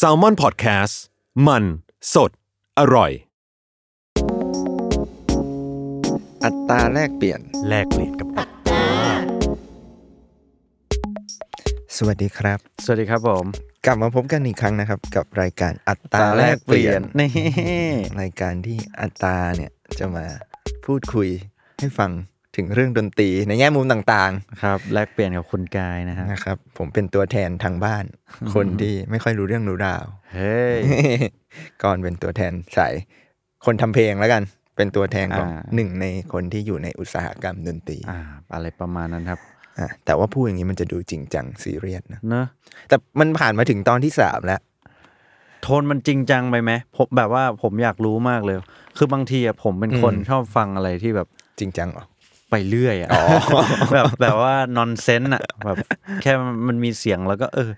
s a l m o n PODCAST มัน สด อร่อย อัตราแลกเปลี่ยน แลกเปลี่ยนกับอัตสวัสดีครับ สวัสดีครับผม กลับมาพบกันอีกครั้งนะครับ กับรายการอัตราแลกเปลี่ยนนี่รายการที่อัตราเนี่ยจะมาพูดคุยให้ฟัง ถึงเรื่องดนตรีในแง่มุมต่างครับ แลกเปลี่ยนกับคุณกายนะฮะๆนะครับ ผมเป็นตัวแทนทางบ้าน คนที่ไม่ค่อยรู้เรื่องรู้ราวเฮ้ยก่อนเป็นตัวแทนสายคนทำเพลงแล้วกัน เป็นตัวแทนของอ่าหนึ่งในคนที่อยู่ในอุตสาหกรรมดนตรีอ่าอะไรประมาณนั้นครับอะแต่ว่าพูดอย่างนี้มันจะดูจริงจังซีเรียสนะเนอะแต่มันผ่านมาถึงตอนที่สามแล้วโทนมันจริงจังไปไหมผมแบบว่าผมอยากรู้มากเลย คือบางทีอะผมเป็นคนอืมชอบฟังอะไรที่แบบจริงจังเหรอ ไปเรื่อยอะแบบแบบว่า nonsense อะแบบแค่มันมีเสียงแล้วก็ เออ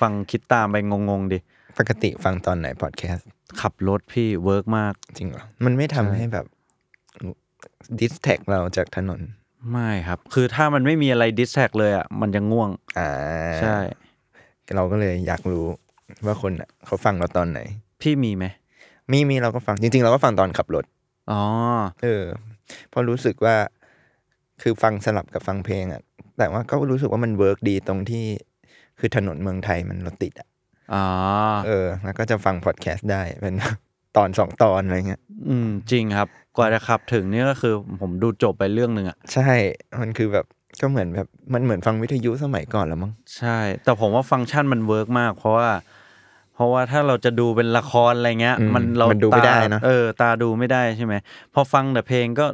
ฟังคิดตามไปงงๆดิปกติฟังตอนไหนพอดแคสต์ขับรถพี่ work มากจริงเหรอมันไม่ทำใช่ให้แบบ distract เราจากถนน ไม่ครับ คือถ้ามันไม่มีอะไร distract เลยอะมันจะง่วง อ่าใช่ เราก็เลยอยากรู้ว่าคนน่ะ เขาฟังเราตอนไหน พี่มีไหมมีมีเราก็ฟังจริง ๆ เราก็ฟังตอนขับรถอ๋อเออเพราะรู้สึกว่า คือฟังสลับกับฟังเพลงอะ แต่ว่าก็รู้สึกว่ามัน work ดีตรงที่ คือถนนเมืองไทยมันรถติดอะอ๋อเออ แล้วก็จะฟังพอดแคสต์ได้เป็นตอนสองตอนอะไรเงี้ย อืม จริงครับ กว่าจะขับถึงนี่ก็คือผมดูจบไปเรื่องหนึ่งอะ ใช่ มันคือแบบก็เหมือนแบบมันเหมือนฟังวิทยุสมัยก่อนแล้วมั้ง ใช่ แต่ผมว่าฟังก์ชันมัน work มาก เพราะว่า เพราะว่าถ้าเราจะดูเป็นละครอะไรเงี้ยอืมมันเรามันดูไม่ตาได้นะเออ ตาดูไม่ได้ใช่ไหม พอฟังแต่เพลงก็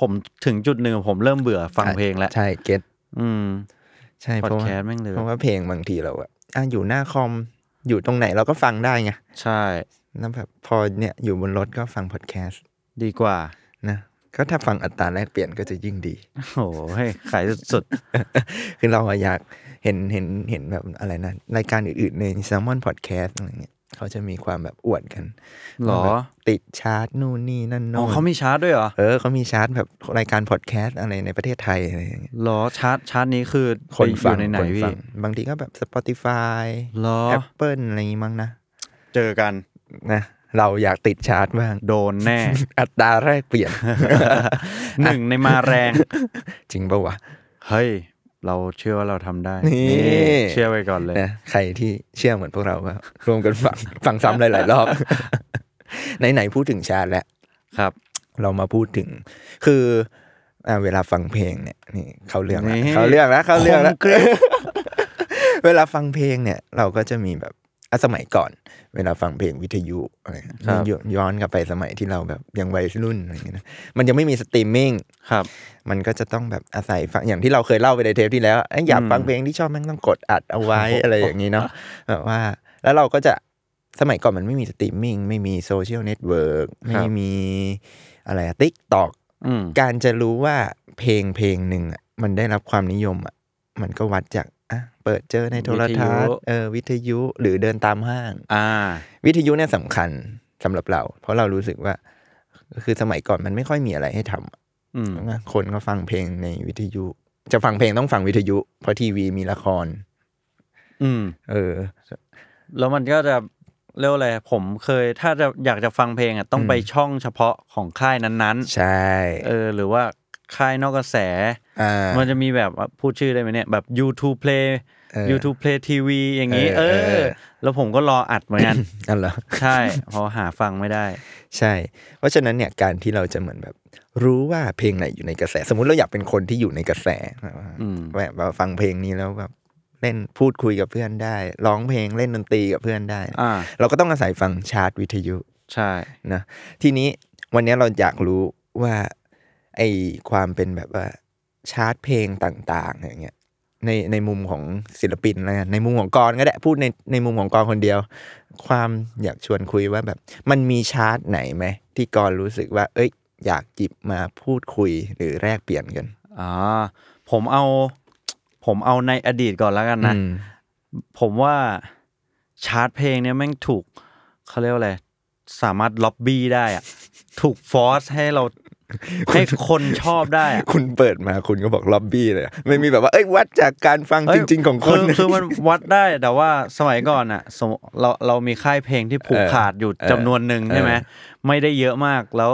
ผมถึงจุดหนึ่งผมเริ่มเบื่อฟังเพลงแล้วใช่ get อืม ใช่พอเพดราะว่าแคสต์แม่งเลยเพราะว่าเพลงบางทีเราอะอะอยู่หน้าคอมอยู่ตรงไหนเราก็ฟังได้ไงใช่แล้วแบบพอเนี่ยอยู่บนรถก็ฟังพอดแคสต์ดีกว่านะก็ถ้าฟังอัตราแลกเปลี่ยนก็จะยิ่งดี โอ้โหให้ขายสุดคือเราอะอยากเห็นเห็นเห็นแบบอะไรนะ รายการอื่นๆ ใน s ซ l m o n Podcast อะไรเงี้ย เขาจะมีความแบบอวดกันหรอว่าแบบติดชาร์ตนู่นนี่นั่นๆอ๋โน่อนเขามีชาร์จด้วยเหรอ เออเขามีชาร์ตแบบรายการพอดแคสต์อะไรในประเทศไทยอะไรอย่างเงี้ยหรอชาร์จชาร์จนี้คือคนไปอฟังยู่ในไหนคนพี่ฟังบางทีก็แบบ Spotify หรอ Apple อะไรอย่างงี้มั้งนะ เจอกันนะเราอยากติดชาร์ตบ้าง โดนแน่ อัตราแรกเปลี่ยนหนึ่งในมาแรง จริงปะวะ เฮ้ย เราเชื่อว่าเราทำได้นี่ เชื่อไว้ก่อนเลย นะใครที่เชื่อเหมือนพวกเราก็รวมกันฟัง ฟังซ้ำหลายๆรอบ ไหนๆพูดถึงชาร์ตแล้ว ครับ เรามาพูดถึง คืออ่าเวลาฟังเพลงเนี่ยนี่เข้าเรื่องแล้วนี่ เข้าเรื่องแล้วเข้าเรื่องแล้วคมกริบเวลาฟังเพลงเนี่ย เราก็จะมีแบบอะสมัยก่อน เวลาฟังเพลงวิทยุอะไรเงี้ยครับย้อนย้อนกลับไปสมัยที่เราแบบยังวัยรุ่นอะไรเงี้ยนะมันยังไม่มีสตรีมมิ่ง ครับ มันก็จะต้องแบบอาศัยฟังอย่างที่เราเคยเล่าไปในเทปที่แล้วเอ้ยอยากอืมฟังเพลงที่ชอบแม่งต้องกดอัดเอาไว้โอ้โหอะไรอย่างนี้เนาะแบบว่า แล้วเราก็จะสมัยก่อนมันไม่มีสตรีมมิ่งไม่มี social network ไม่มีอะไรติ๊กตอกอืมการจะรู้ว่าเพลงเพลงหนึ่งอะมันได้รับความนิยมอะมันก็วัดจากอะเปิดเจอในโทรทัศน์เออวิทยุหรือเดินตามห้าง อ่า วิทยุเนี่ยสำคัญสำหรับเรา เพราะเรารู้สึกว่า คือสมัยก่อนมันไม่ค่อยมีอะไรให้ทำอะอืมนะ คนก็ฟังเพลงในวิทยุ จะฟังเพลงต้องฟังวิทยุ เพราะทีวีมีละคร อืม เออ แล้วมันก็จะเรียกว่าอะไรผมเคยถ้าจะอยากจะฟังเพลงอะต้องไปช่องเฉพาะของค่ายนั้นใช่ๆเออ หรือว่าค่ายนอกกระแสอ่ามันจะมีแบบว่าพูดชื่อได้ไหมเนี่ยแบบ YouTube Play เออ YouTube Play TV อย่างนี้เอเออเอออ แล้วผมก็รออัดเหมือนกันนั่นเหรอใช่เพอหาฟังไม่ได้ ใช่ เพราะฉะนั้นเนี่ยการที่เราจะเหมือนแบบ รู้ว่าเพลงไหนอยู่ในกระแส สมมุติเราอยากเป็นคนที่อยู่ในกระแสแบบว่าอืมแบบว่าฟังเพลงนี้แล้วแบบเล่นพูดคุยกับเพื่อนได้ร้องเพลงเล่นดนตรีกับเพื่อนได้อ่าเราก็ต้องอาศัยฟังชาร์ตวิทยุใช่นะทีนี้วันนี้เราอยากรู้ว่าไอความเป็นแบบว่าชาร์ตเพลงต่าง ๆ อย่างเงี้ย ในในมุมของศิลปินแล้วกันในมุมของกรก็ได้พูดในในมุมของกรคนเดียว ความอยากชวนคุยว่าแบบ มันมีชาร์ตไหนไหมที่กรรู้สึกว่า เอ้ย อยากจิบมาพูดคุยหรือแลกเปลี่ยนกันอ่าผมเอา ผมเอาในอดีตก่อนแล้วกันนะอืมผมว่าชาร์ตเพลงเนี่ยแม่งถูกเขาเรียกว่าอะไรสามารถล็อบบี้ได้อะถูกฟอร์สให้เรา ให้คนชอบได้อะคุณเปิดมาคุณก็บอกล็อบบี้เลยอะไม่มีแบบว่าเอ้ยวัดจากการฟังเอ้จยริง ๆ ของคนคือคือมันวัดได้แต่ว่าสมัยก่อนอะสมมุติเราเรามีค่ายเพลงที่ผูกเออขาดอยู่เออจำนวนหนึ่งใช่ไหมเออไม่ได้เยอะมากแล้ว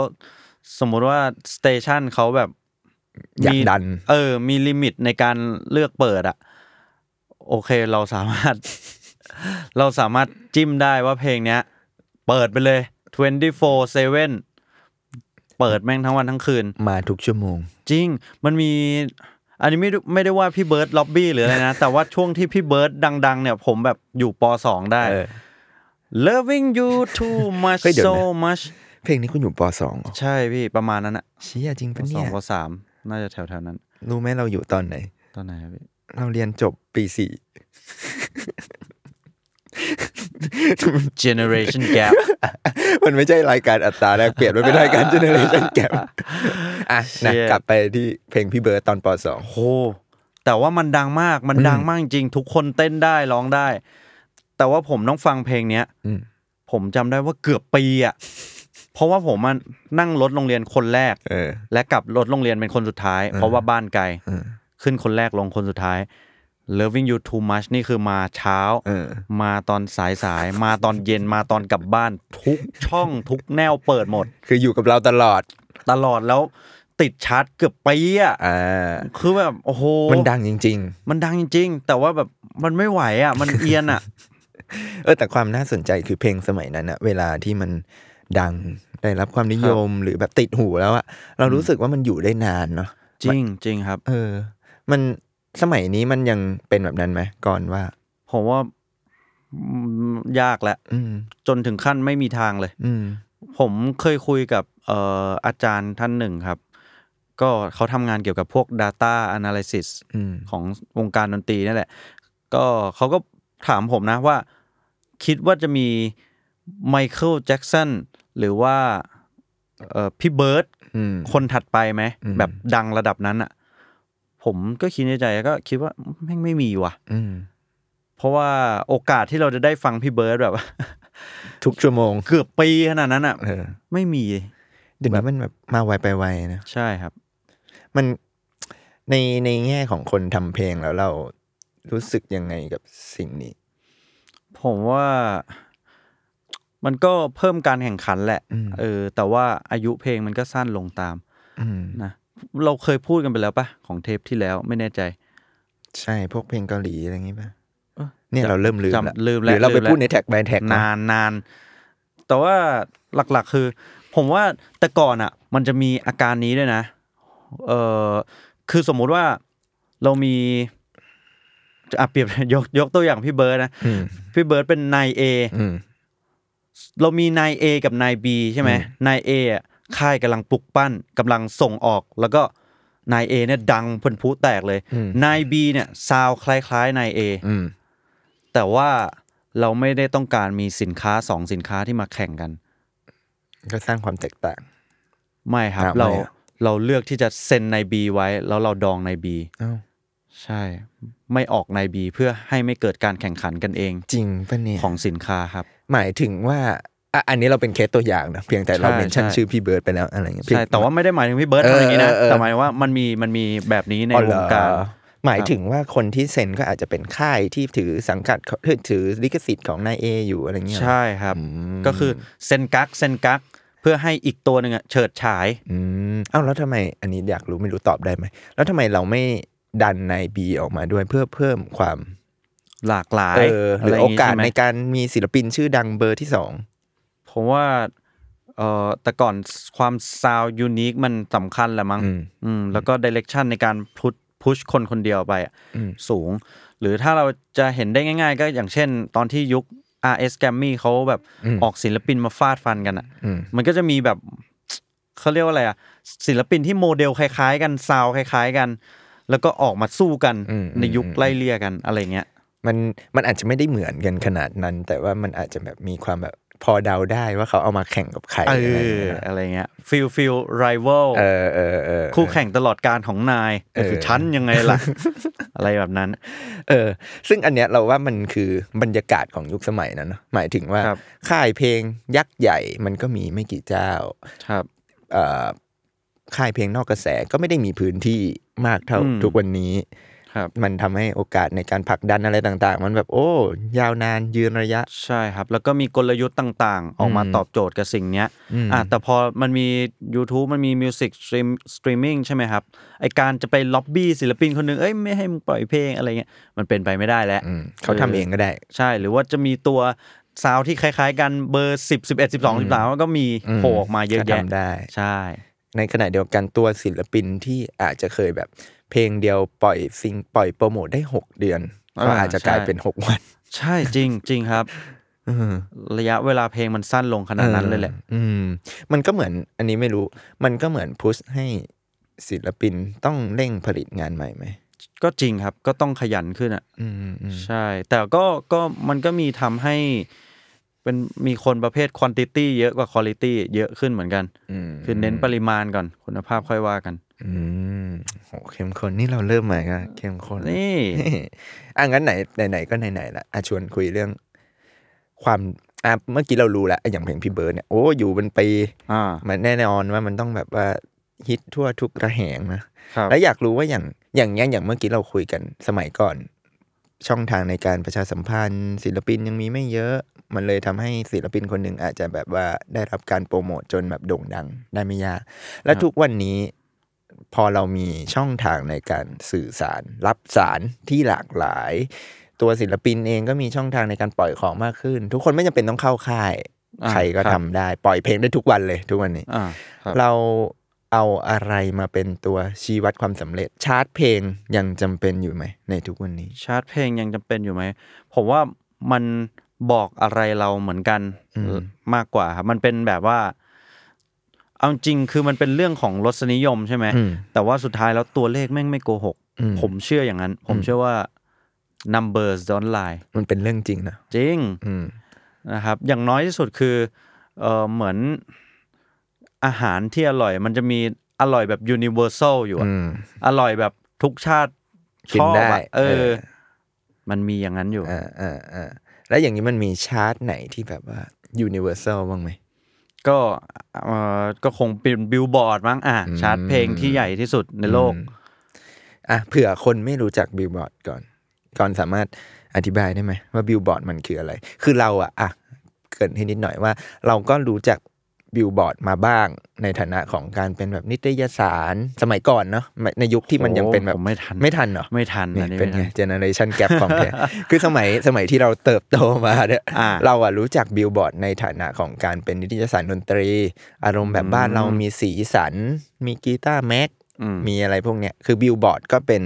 สมมุติว่า station เขาแบบอยากมีดัน เออ มี limit ในการเลือกเปิดอะ โอเคเราสามารถ เราสามารถจิ้มได้ว่าเพลงเนี้ย เปิดไปเลย 24/7 เปิดแม่งทั้งวันทั้งคืน มาทุกชั่วโมง จริง มันมี อันนี้ไม่ได้ไม่ได้ว่าพี่เบิร์ดล็อบบี้หรืออะไรนะ แต่ว่าช่วงที่พี่เบิร์ดดัง ๆ เนี่ย ผมแบบอยู่ปสองได้เออ loving you too much เฮ้ยเดี๋ยว so นะ much เพลงนี้คุณอยู่ปสองเหรอใช่พี่ประมาณนั้นอะเชี่ยจริงปะเนี่ย ปสองปสามน่าจะแถวๆนั้น รู้ไหมเราอยู่ตอนไหน ตอนไหนครับพี่เราเรียนจบปีสี่ generation gap มันไม่ใช่รายการอัตราแลกเปลี่ยนมันเป็นรายการ generation gap อะนะ Shit กลับไปที่เพลงพี่เบิร์ดตอนปสองโหแต่ว่ามันดังมากมันดังมากจริง ทุกคนเต้นได้ร้องได้ แต่ว่าผมต้องฟังเพลงเนี้ยอืมผมจำได้ว่าเกือบปีอะเพราะว่าผมมันนั่งรถโรงเรียนคนแรกเออและกลับรถโรงเรียนเป็นคนสุดท้าย เพราะว่าบ้านไกลเออขึ้นคนแรกลงคนสุดท้าย Loving You Too Much นี่คือมาเช้า เออ มาตอนสายสายๆมาตอนเย็นมาตอนกลับบ้าน ทุกช่องทุกแนวเปิดหมด คืออยู่กับเราตลอดตลอดแล้วติดชาร์ตเกือบปีอะอ่าคือแบบโอ้โหมันดังจริง มันดังจริง ๆ แต่ว่าแบบมันไม่ไหวอะ มันเอียนอะ ๆ เออแต่ความน่าสนใจคือเพลงสมัยนั้นอะเวลาที่มันดังได้รับความนิยมหรือแบบติดหูแล้วอะเรารู้สึกว่ามันอยู่ได้นานเนาะจริงจริงครับ เออ มัน สมัยนี้มันยังเป็นแบบนั้นไหมก่อนว่า ผมว่าอืมยากแล้วอืมจนถึงขั้นไม่มีทางเลย อืมผมเคยคุยกับเอ่ออาจารย์ท่านหนึ่งครับ ก็เขาทำงานเกี่ยวกับพวก Data Analysis อืมของวงการดนตรีนั่นแหละ ก็เขาก็ถามผมนะว่า คิดว่าจะมีไมเคิลแจ็กสันหรือว่าเอ่อพี่เบิร์ดอืมคนถัดไปไหมอืมแบบดังระดับนั้นอะ ผมก็คิดในใจก็คิดว่าแม่งไม่มีว่ะอืมเพราะว่าโอกาสที่เราจะได้ฟังพี่เบิร์ดแบบ ทุกชั่วโมง เกือบปีขนาดนั้นอะเออไม่มีเดี๋ยวนี้มันแบบมาไวไปไวนะใช่ครับ มันในในแง่ของคนทำเพลงแล้วเรารู้สึกยังไงกับสิ่งนี้ ผมว่ามันก็เพิ่มการแข่งขันแหละอืมเออ แต่ว่าอายุเพลงมันก็สั้นลงตามอืมนะ เราเคยพูดกันไปแล้วปะของเทปที่แล้วไม่แน่ใจ ใช่พวกเพลงเกาหลีอะไรอย่างงี้ป่ะเออเนี่ยเราเริ่มลืมจำละลืมหแล้วรือเราไปลืมแล้วพูดในแท็กแบนแท็กนานนานแต่ว่าหลักๆคือ ผมว่าแต่ก่อนอะ มันจะมีอาการนี้ด้วยนะเออคือสมมุติว่าเรามีอะเปรียบยกยกตัวอย่างพี่เบิร์ดนะอืมพี่เบิร์ดเป็นนายเออืมเรามีนายเอกับนายบีใช่ไหมอืมนายเออะ ค่ายกำลังปลุกปั้นกำลังส่งออก แล้วก็นายเอเนี่ยดังเป็นพลุแตกเลยอืมนายบีเนี่ยซาวคล้ายๆนายเออืมแต่ว่าเราไม่ได้ต้องการมีสินค้าสองสินค้าที่มาแข่งกัน ก็สร้างความแตกต่าง ไม่ครับอะเราไม่อะเราเลือกที่จะเซ็นนายบีไว้ แล้วเราดองนายบีอ้าวใช่ ไม่ออกนายบีเพื่อให้ไม่เกิดการแข่งขันกันเอง จริงปะเนี่ยของสินค้าครับ หมายถึงว่า อะอันนี้เราเป็นเคสตัวอย่างนะเพียงแต่เราใช่ mention ใช่ชื่อพี่เบิร์ดไปแล้วอะไรเงี้ยใช่แต่ว่าไม่ได้หมายถึงพี่เบิร์ดเออทำอย่างนี้นะเออเออแต่หมายว่ามันมีมันมีแบบนี้ในวงการอ๋อเหรอหมายถึงว่าคนที่เซ็นก็อาจจะเป็นค่ายที่ถือสังกัดถือถือลิขสิทธิ์ของนายเออยู่อะไรเงี้ยเหรอใช่ครับอืมก็คือเซ็นกักเซ็นกักเพื่อให้อีกตัวหนึ่งอะเฉิดฉายอืมเอ้าแล้วทำไมอันนี้อยากรู้ไม่รู้ตอบได้ไหมแล้วทำไมเราไม่ดันนายบีออกมาด้วยเพื่อเพิ่มความหลากหลายเออหรือโอกาสะไรย่งงี้ในใช่ไหมการมีศิลปินชื่อดังเบอร์ที่สอง ผมว่าเอ่อแต่ก่อนความซาวยูนิคมันสำคัญแหละมั้งอืมอืมแล้วก็ direction ในการ push push คนคนเดียวไปอะอืมสูง หรือถ้าเราจะเห็นได้ง่าย ๆ ก็อย่างเช่น ตอนที่ยุค RS g r a m m y เขาแบบอืมออกศิลปินมาฟาดฟันกันอะอืมมันก็จะมีแบบเขาเรียกว่าอะไรอะศิลปินที่โมเดลคล้าย ๆ กันซาวคล้าย ๆกัน แล้วก็ออกมาสู้กันอืมในยุคอืมไล่เลี่ยกันอะไรเงี้ยมันมันอาจจะไม่ได้เหมือนกันขนาดนั้น แต่ว่ามันอาจจะแบบมีความแบบ พอเดาได้ว่าเขาเอามาแข่งกับใครเอออะไรอย่างเงี้ยอะไรเงี้ย feel feel rival เออเออเออคู่แข่งตลอดกาลของนายก็คือเออชั้นยังไงล่ะ อะไรแบบนั้น เออ ซึ่งอันเนี้ยเราว่ามันคือบรรยากาศของยุคสมัยนั้นเนอะหมายถึงว่าครับค่ายเพลงยักษ์ใหญ่มันก็มีไม่กี่เจ้าครับเอ่อค่ายเพลงนอกกระแสก็ไม่ได้มีพื้นที่มากเท่าอืมทุกวันนี้ ครับ มันทำให้โอกาสในการผลักดันอะไรต่าง ๆ มันแบบโอ้ ยาวนานยืนระยะ ใช่ครับ แล้วก็มีกลยุทธ์ต่างๆ ออกมาอืมตอบโจทย์กับสิ่งเนี้ยอืมอะแต่พอมันมี YouTube มันมี music stream streaming ใช่ไหมครับไอการจะไปล็อบบี้ศิลปินคนหนึ่งเอ้ยไม่ให้มึงปล่อยเพลงอะไรเงี้ยมันเป็นไปไม่ได้แล้วอืมเขาทำเองก็ได้ ใช่หรือว่าจะมีตัว sound ที่คล้ายๆ กันเบอร์สิบสิบเอ็ดสิบสองสิบสามก็มีอืมโผล่ออกมาเยอะก็แยะทำได้ใช่ ในขณะเดียวกันตัวศิลปินที่อาจจะเคยแบบ เพลงเดียวปล่อยซิงปล่อยโปรโมทได้หกเดือนก็อาจจะกลายเป็นหกวัน ใช่จริงจริงครับอืมระยะเวลาเพลงมันสั้นลงขนาดนั้นเลยแหละ อืม มันก็เหมือนอันนี้ไม่รู้ มันก็เหมือนพุชให้ศิลปินต้องเร่งผลิตงานใหม่ไหมก็จริงครับ ก็ต้องขยันขึ้นอะอืมอืมใช่ แต่ก็ก็มันก็มีทำให้ เป็นมีคนประเภทควอนติตี้เยอะกว่าคุณ i t y เยอะขึ้นเหมือนกันอืมคือเน้นปริมาณก่อนคุณภาพค่อยว่ากัน อืมโหเข้มข้นนี่เราเริ่มใหม่ก็เข้มข้นนี่อะงั้นไหนไหนๆก็ไหนๆละอะชวนคุยเรื่อง ความอะเมื่อกี้เรารู้แล้วอะอย่างเพลงพี่เบิร์ดเนี่ยโอ้อยู่เป็นปีอ่ามันแน่นอนว่ามันต้องแบบว่าฮิตทั่วทุกระแหงนะครับแล้วอยากรู้ว่าอย่างอย่างเงี้ยอย่างเมื่อกี้เราคุยกันสมัยก่อน ช่องทางในการประชาสัมพันธ์ ศิลปินยังมีไม่เยอะ มันเลยทำให้ศิลปินคนหนึ่งอาจจะแบบว่าได้รับการโปรโมทจนแบบโด่งดังได้ไม่ยาก และทุกวันนี้พอเรามีช่องทางในการสื่อสาร รับสารที่หลากหลาย ตัวศิลปินเองก็มีช่องทางในการปล่อยของมากขึ้น ทุกคนไม่จำเป็นต้องเข้าค่ายอ่าใครก็ครัทำบได้ ปล่อยเพลงได้ทุกวันเลยทุกวันนี้อ่าครับเรา เอาอะไรมาเป็นตัวชี้วัดความสำเร็จ ชาร์ตเพลงยังจำเป็นอยู่ไหม ในทุกวันนี้ ชาร์ตเพลงยังจำเป็นอยู่ไหม ผมว่ามันบอกอะไรเราเหมือนกันอืมมากกว่าครับมันเป็นแบบว่า เอาจริงคือมันเป็นเรื่องของรสนิยมใช่ไหม อืม แต่ว่าสุดท้ายแล้วตัวเลขแม่งไม่โกหก อืม ผมเชื่ออย่างนั้น ผมเชื่อว่า numbers don't lie มันเป็นเรื่องจริงนะจริง อืม นะครับอย่างน้อยที่สุดคือเออเหมือน อาหารที่อร่อย มันจะมีอร่อยแบบ universal อยู่อะอืมอร่อยแบบทุกชาติชกินอบได้อะเอเอออ มันมีอย่างนั้นอยู่อ่าอ่าอ่าแล้วอย่างนี้มันมีชาร์ตไหนที่แบบว่า universal บ้างไหมก็เอ่อก็คงเป็นบิลบอร์ดมั้งอะอืมชาร์ตเพลงที่ใหญ่ที่สุดในโลกอืมอะเผื่อคนไม่รู้จักบิลบอร์ดก่อน ก่อนสามารถอธิบายได้ไหมว่าบิลบอร์ดมันคืออะไร คือเราอะอะเกริ่นให้นิดหน่อยว่า เราก็รู้จัก บิลบอร์ดมาบ้าง ในฐานะของการเป็นแบบนิตยสารสมัยก่อนเนาะในยุคที่มันยังเป็นแบบโอ้ผมไม่ทันไม่ทันเนาะไม่ทันนี่อันนี้เป็นไม่ไงทัน generation gap ของแท้คือสมัยสมัยที่เราเติบโตมาเนี่ยอ่าเราอะรู้จักบิลบอร์ดในฐานะของการเป็นนิตยสารดนตรี อารมณ์แบบบ้านเรามีสีสัน มี Guitar Mag อืมมีอะไรพวกเนี้ยคือบิลบอร์ดก็เป็น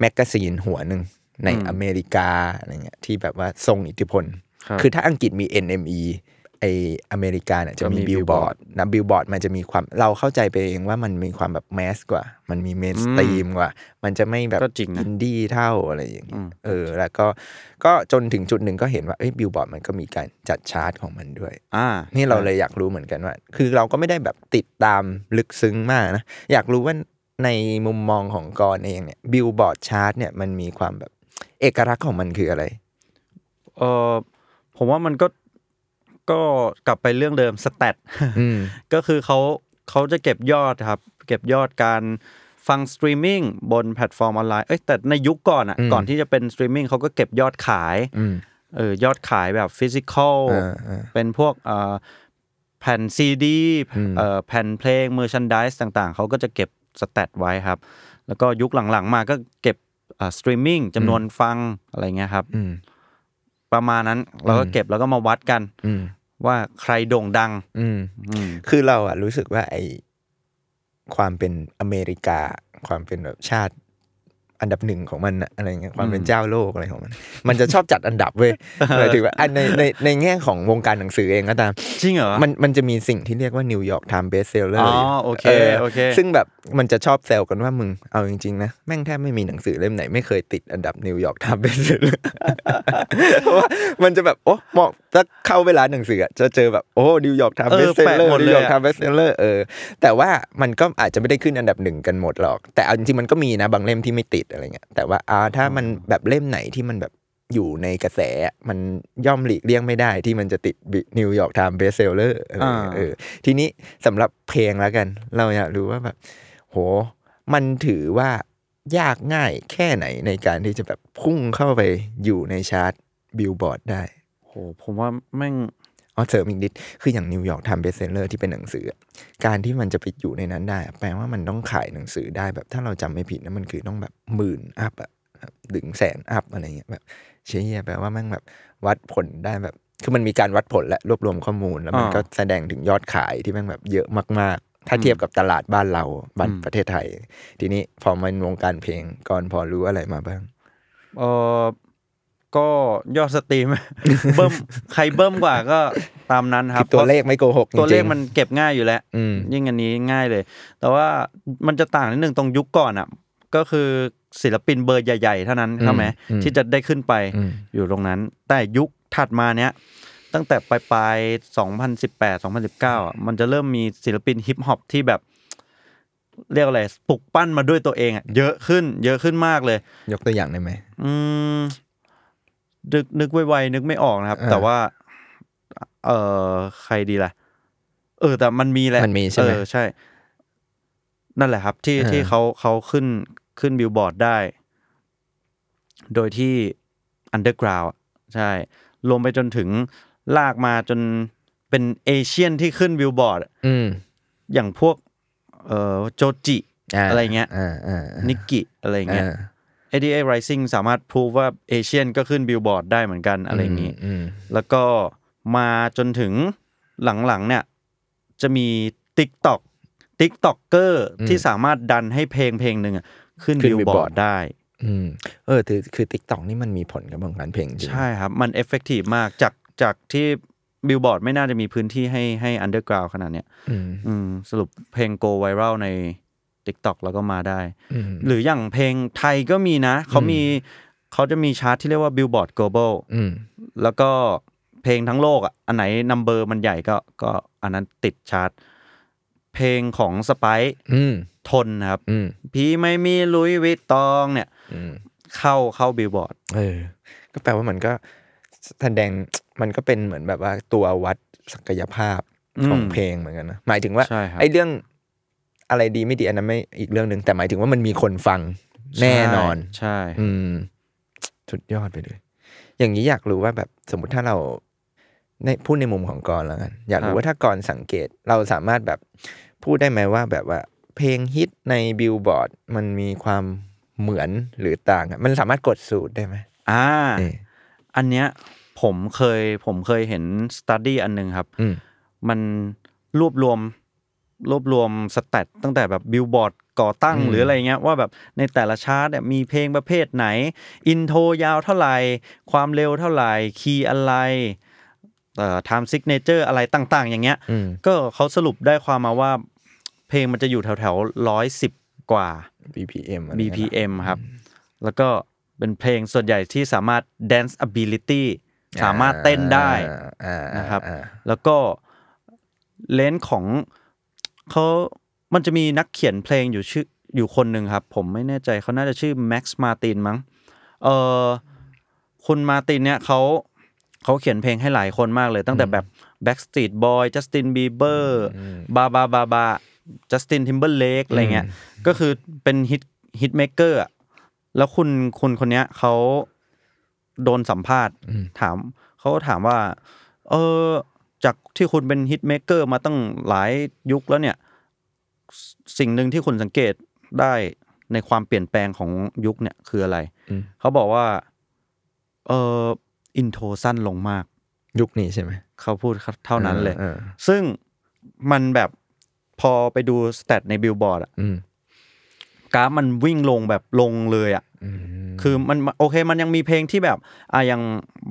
magazine หัวหนึ่งในอืมอเมริกาอะไรเงี้ยที่แบบว่าทรงอิทธิพลครับคือถ้าอังกฤษมี NME ไออเมริกาเนี่ยจะก็มีมีบิลบอร์ด Billboard นะบิลบอร์ดมันจะมีความเราเข้าใจไปเองว่ามันมีความแบบ mass กว่า มันมี mainstream กว่า มันจะไม่แบบก็จริงนะอินดี้เท่าอะไรอย่างเงี้ยอืมเออ แล้วก็ก็จนถึงจุดหนึ่งก็เห็นว่าเอ้ยบิลบอร์ดมันก็มีการจัดชาร์ตของมันด้วย อ่า นี่เราเลยอยากรู้เหมือนกันว่า คือเราก็ไม่ได้แบบติดตามลึกซึ้งมากนะอยากรู้ว่าในมุมมองของกรเองเนี่ย Billboard chart เนี่ยมันมีความแบบเอกลักษณ์ของมันคืออะไรเออผมว่ามันก็ ก็กลับไปเรื่องเดิม stat อืมก็คือเขาเขาจะเก็บยอดครับ เก็บยอดการฟังสตรีมมิ่งบนแพลตฟอร์มออนไลน์เอ้ยแต่ในยุคก่อนอะอืมก่อนที่จะเป็นสตรีมมิ่งเขาก็เก็บยอดขายอืมเออยอดขายแบบ physical อ่าอ่าเป็นพวกเอ่อแผ่นซีดีอืมเอ่อแผ่นเพลง merchandise ต่างๆ เขาก็จะเก็บ stat ไว้ครับ แล้วก็ยุคหลังๆ มาก็เก็บสตรีมมิ่งจำนวนฟังอะไรเงี้ยครับอืม ประมาณนั้นเราก็เก็บแล้วก็มาวัดกันอืมว่าใครโด่งดังอืมอืมคือเราอะรู้สึกวว่าไอความเป็นอเมริกา ความเป็นแบบชาติ อันดับหนึ่งของมันอะอะไรเงี้ยความเป็นเจ้าโลกอะไรของมัน มันจะชอบจัดอันดับเว้ยหมายถึงว่าอันในในในแง่ของวงการหนังสือเองก็ตามจริงเหรอมันมันจะมีสิ่งที่เรียกว่า New York Times Best Seller อ๋อโอเคโอเคซึ่งแบบมันจะชอบแซวกันว่ามึงเอาจริงๆนะแม่งแทบไม่มีหนังสือเล่มไหนไม่เคยติดอันดับ New York Times Best Sellerเพราะว่ามันจะแบบโอ้เหมาะถ้าเข้าร้านหนังสืออะจะเจอแบบโอ้นิวยอร์กไทม์เอเบอสเซลเลอแปะหมดเลยอะ New York Times Best Seller เออแต่ว่ามันก็อาจจะไม่ได้ขึ้นอันดับหนึ่งกันหมดหรอก แต่เอาจริงๆมันก็มีนะบางเล่มที่ไม่ติดอะไรเงี้ยแต่ว่าอ่าถ้ามันแบบเล่มไหนที่มันแบบอยู่ในกระแสมันย่อมหลีกเลี่ยงไม่ได้ที่มันจะติด New York Times Best Seller อะไรเงี้ยอ่าเออทีนี้สำหรับเพลงแล้วกัน เราอยากรู้ว่าแบบโห มันถือว่ายากง่ายแค่ไหนในการที่จะแบบพุ่งเข้าไปอยู่ในชาร์ตบิลบอร์ดได้โหผมว่าแม่ง อ๋อเสริมอีกนิดคืออย่าง New York Times Best Seller ที่เป็นหนังสืออะการที่มันจะไปอยู่ในนั้นได้อะแปลว่ามันต้องขายหนังสือได้แบบถ้าเราจำไม่ผิดนะมันคือต้องแบบหมื่น up อะแบบถึงแสน up อะไรเงี้ยแบบเชี่ยแปลว่าแม่งแบบวัดผลได้แบบ คือมันมีการวัดผลและรวบรวมข้อมูล แล้วมันอ่าก็แสดงถึงยอดขายที่แม่งแบบเยอะมากๆ ถ้าเทียบกับตลาดบ้านเราบ้านอืมประเทศไทย ทีนี้พอมันวงการเพลงก่อนพอรู้อะไรมาบ้างเออ ก็ยอด stream เบิ้มใครเบิ้มกว่าก็ตามนั้นครัคืบอตัวเลขไม่โกหกตัวเลขจริงๆมันเก็บง่ายอยู่แล้วอืมยิ่งอันนี้ง่ายเลย แต่ว่ามันจะต่างนิดนึงตรงยุคก่อนอะ ก็คือศิลปินเบอร์ใหญ่ๆ เท่านั้นใช่ไหมอืมที่จะได้ขึ้นไปอืมอยู่ตรงนั้น แต่ยุคถัดมาเนี้ยตั้งแต่ปลายปลาย2018 2019อะมันจะเริ่มมีศิลปินฮิปฮอปที่แบบเรียกอะไรปลุกปั้นมาด้วยตัวเองอะเยอะขึ้น เยอะขึ้นมากเลย ยกตัวอย่างได้ไหมอืม นึกนึกไวๆนึกไม่ออกนะครับอ่าแต่ว่า เออใครดีล่ะ เออ แต่มันมีแหละมันมีใช่ไหมเออใช่ นั่นแหละครับ ที่อ่าที่เขาเขาขึ้นขึ้นบิลบอร์ดได้ โดยที่ underground ใช่รวมไปจนถึงลากมาจนเป็น Asian ที่ขึ้นบิลบอร์ดอืมอย่างพวก เอ่อโจจิ อะไรเงี้ยอ่าอ่าอ่า NIKI อะไรเงี้ยอ่า 88rising สามารถพูดว่า Asian ก็ขึ้นบิลบอร์ดได้เหมือนกันอะไรอย่างนี้อืมแล้วก็มาจนถึงหลังๆเนี่ยจะมี TikTok TikToker ที่สามารถดันให้เพลงเพลงหนึ่งอะขึ้นบิลบอร์ดได้อืมเออคือคือ TikTok นี่มันมีผลกับวงการเพลงจริงใช่ครับ มัน effective มากจากจากที่บิลบอร์ดไม่น่าจะมีพื้นที่ให้ให้ underground ขนาดเนี้ยอืมอืมสรุปเพลง go viral ใน TikTok แล้วก็มาได้อืมหรืออย่างเพลงไทยก็มีนะ เขามีเขาจะมีชาร์ตที่เรียกว่า Billboard Global อืมแล้วก็เพลงทั้งโลกอะอันไหน number มันใหญ่ก็ก็อันนั้นติดชาร์ตเพลงของสไปอืมทนนะครับอืมพี่ไม่มีลุยวิตตองเนี่ยอืมเข้าเข้าบิลบอร์ดเออ ก็แปลว่ามันก็แสดงมันก็เป็นเหมือนแบบว่าตัววัดศักยภาพของอืมเพลงเหมือนกันนะหมายถึงว่าใช่ครับไอ้เรื่อง อะไรดีไม่ดีอันนั้นไม่อีกเรื่องหนึ่งแต่หมายถึงว่ามันมีคนฟังแน่นอน ใช่ อืมสุดยอดไปเลย อย่างนี้อยากรู้ว่าแบบสมมุติถ้าเราในพูดในมุมของกรแล้วกันอยากรู้ว่าถ้ากรสังเกตเราสามารถแบบพูดได้ไหมว่าแบบว่า เพลงฮิตในบิลบอร์ดมันมีความเหมือนหรือต่างกันมันสามารถกดสูตรได้ไหมอ่าเอออันเนี้ยผมเคยผมเคยเห็น study อันหนึงครับอืมมันรวบรวม รวบรวม stat ตั้งแต่แบบบิลบอร์ดก่อตั้งอืมหรืออะไรเงี้ยว่าแบบในแต่ละชาร์ตเนี่ยมีเพลงประเภทไหน intro ยาวเท่าไหร่ ความเร็วเท่าไหร่ key อะไรเอ่อ time signature อะไรต่าง ๆ อย่างเงี้ยอืมก็เขาสรุปได้ความมาว่า เพลงมันจะอยู่แถวๆร้อยสิบกว่า BPM อะไรเงี้ย BPM ครับ แล้วก็เป็นเพลงส่วนใหญ่ที่สามารถ danceability สามารถเต้นได้อ่าอ่านะครับอ่าแล้วก็ length ของ เขามันจะมีนักเขียนเพลงอยู่ชื่ออยู่คนหนึ่งครับ ผมไม่แน่ใจเขาน่าจะชื่อแม็กซ์มาตินมั้งเออคุณมาตินเนี่ยเขาเขาเขียนเพลงให้หลายคนมากเลย ตั้งแต่แบบ Backstreet Boy Justin Bieber บาบาบาบา Justin Timberlake อะไรเงี้ยก็คือเป็นฮิตฮิตเมเกอร์แล้วคุณคุณคนเนี้ยเขาโดนสัมภาษณ์ถามเขาก็ถามว่า เออจากที่คุณเป็น hitmaker มาตั้งหลายยุคแล้วเนี่ย สิ่งหนึ่งที่คุณสังเกตได้ในความเปลี่ยนแปลงของยุคเนี่ยคืออะไรอืมเขาบอกว่า เออ intro สั้นลงมาก ยุคนี้ใช่ไหม เขาพูดเท่านั้นเลยออซึ่งมันแบบพอไปดู stat ในบิลบอร์ดอะอืมกราฟมันวิ่งลงแบบลงเลยอะคือมันโอเคมันยังมีเพลงที่แบบอะอย่าง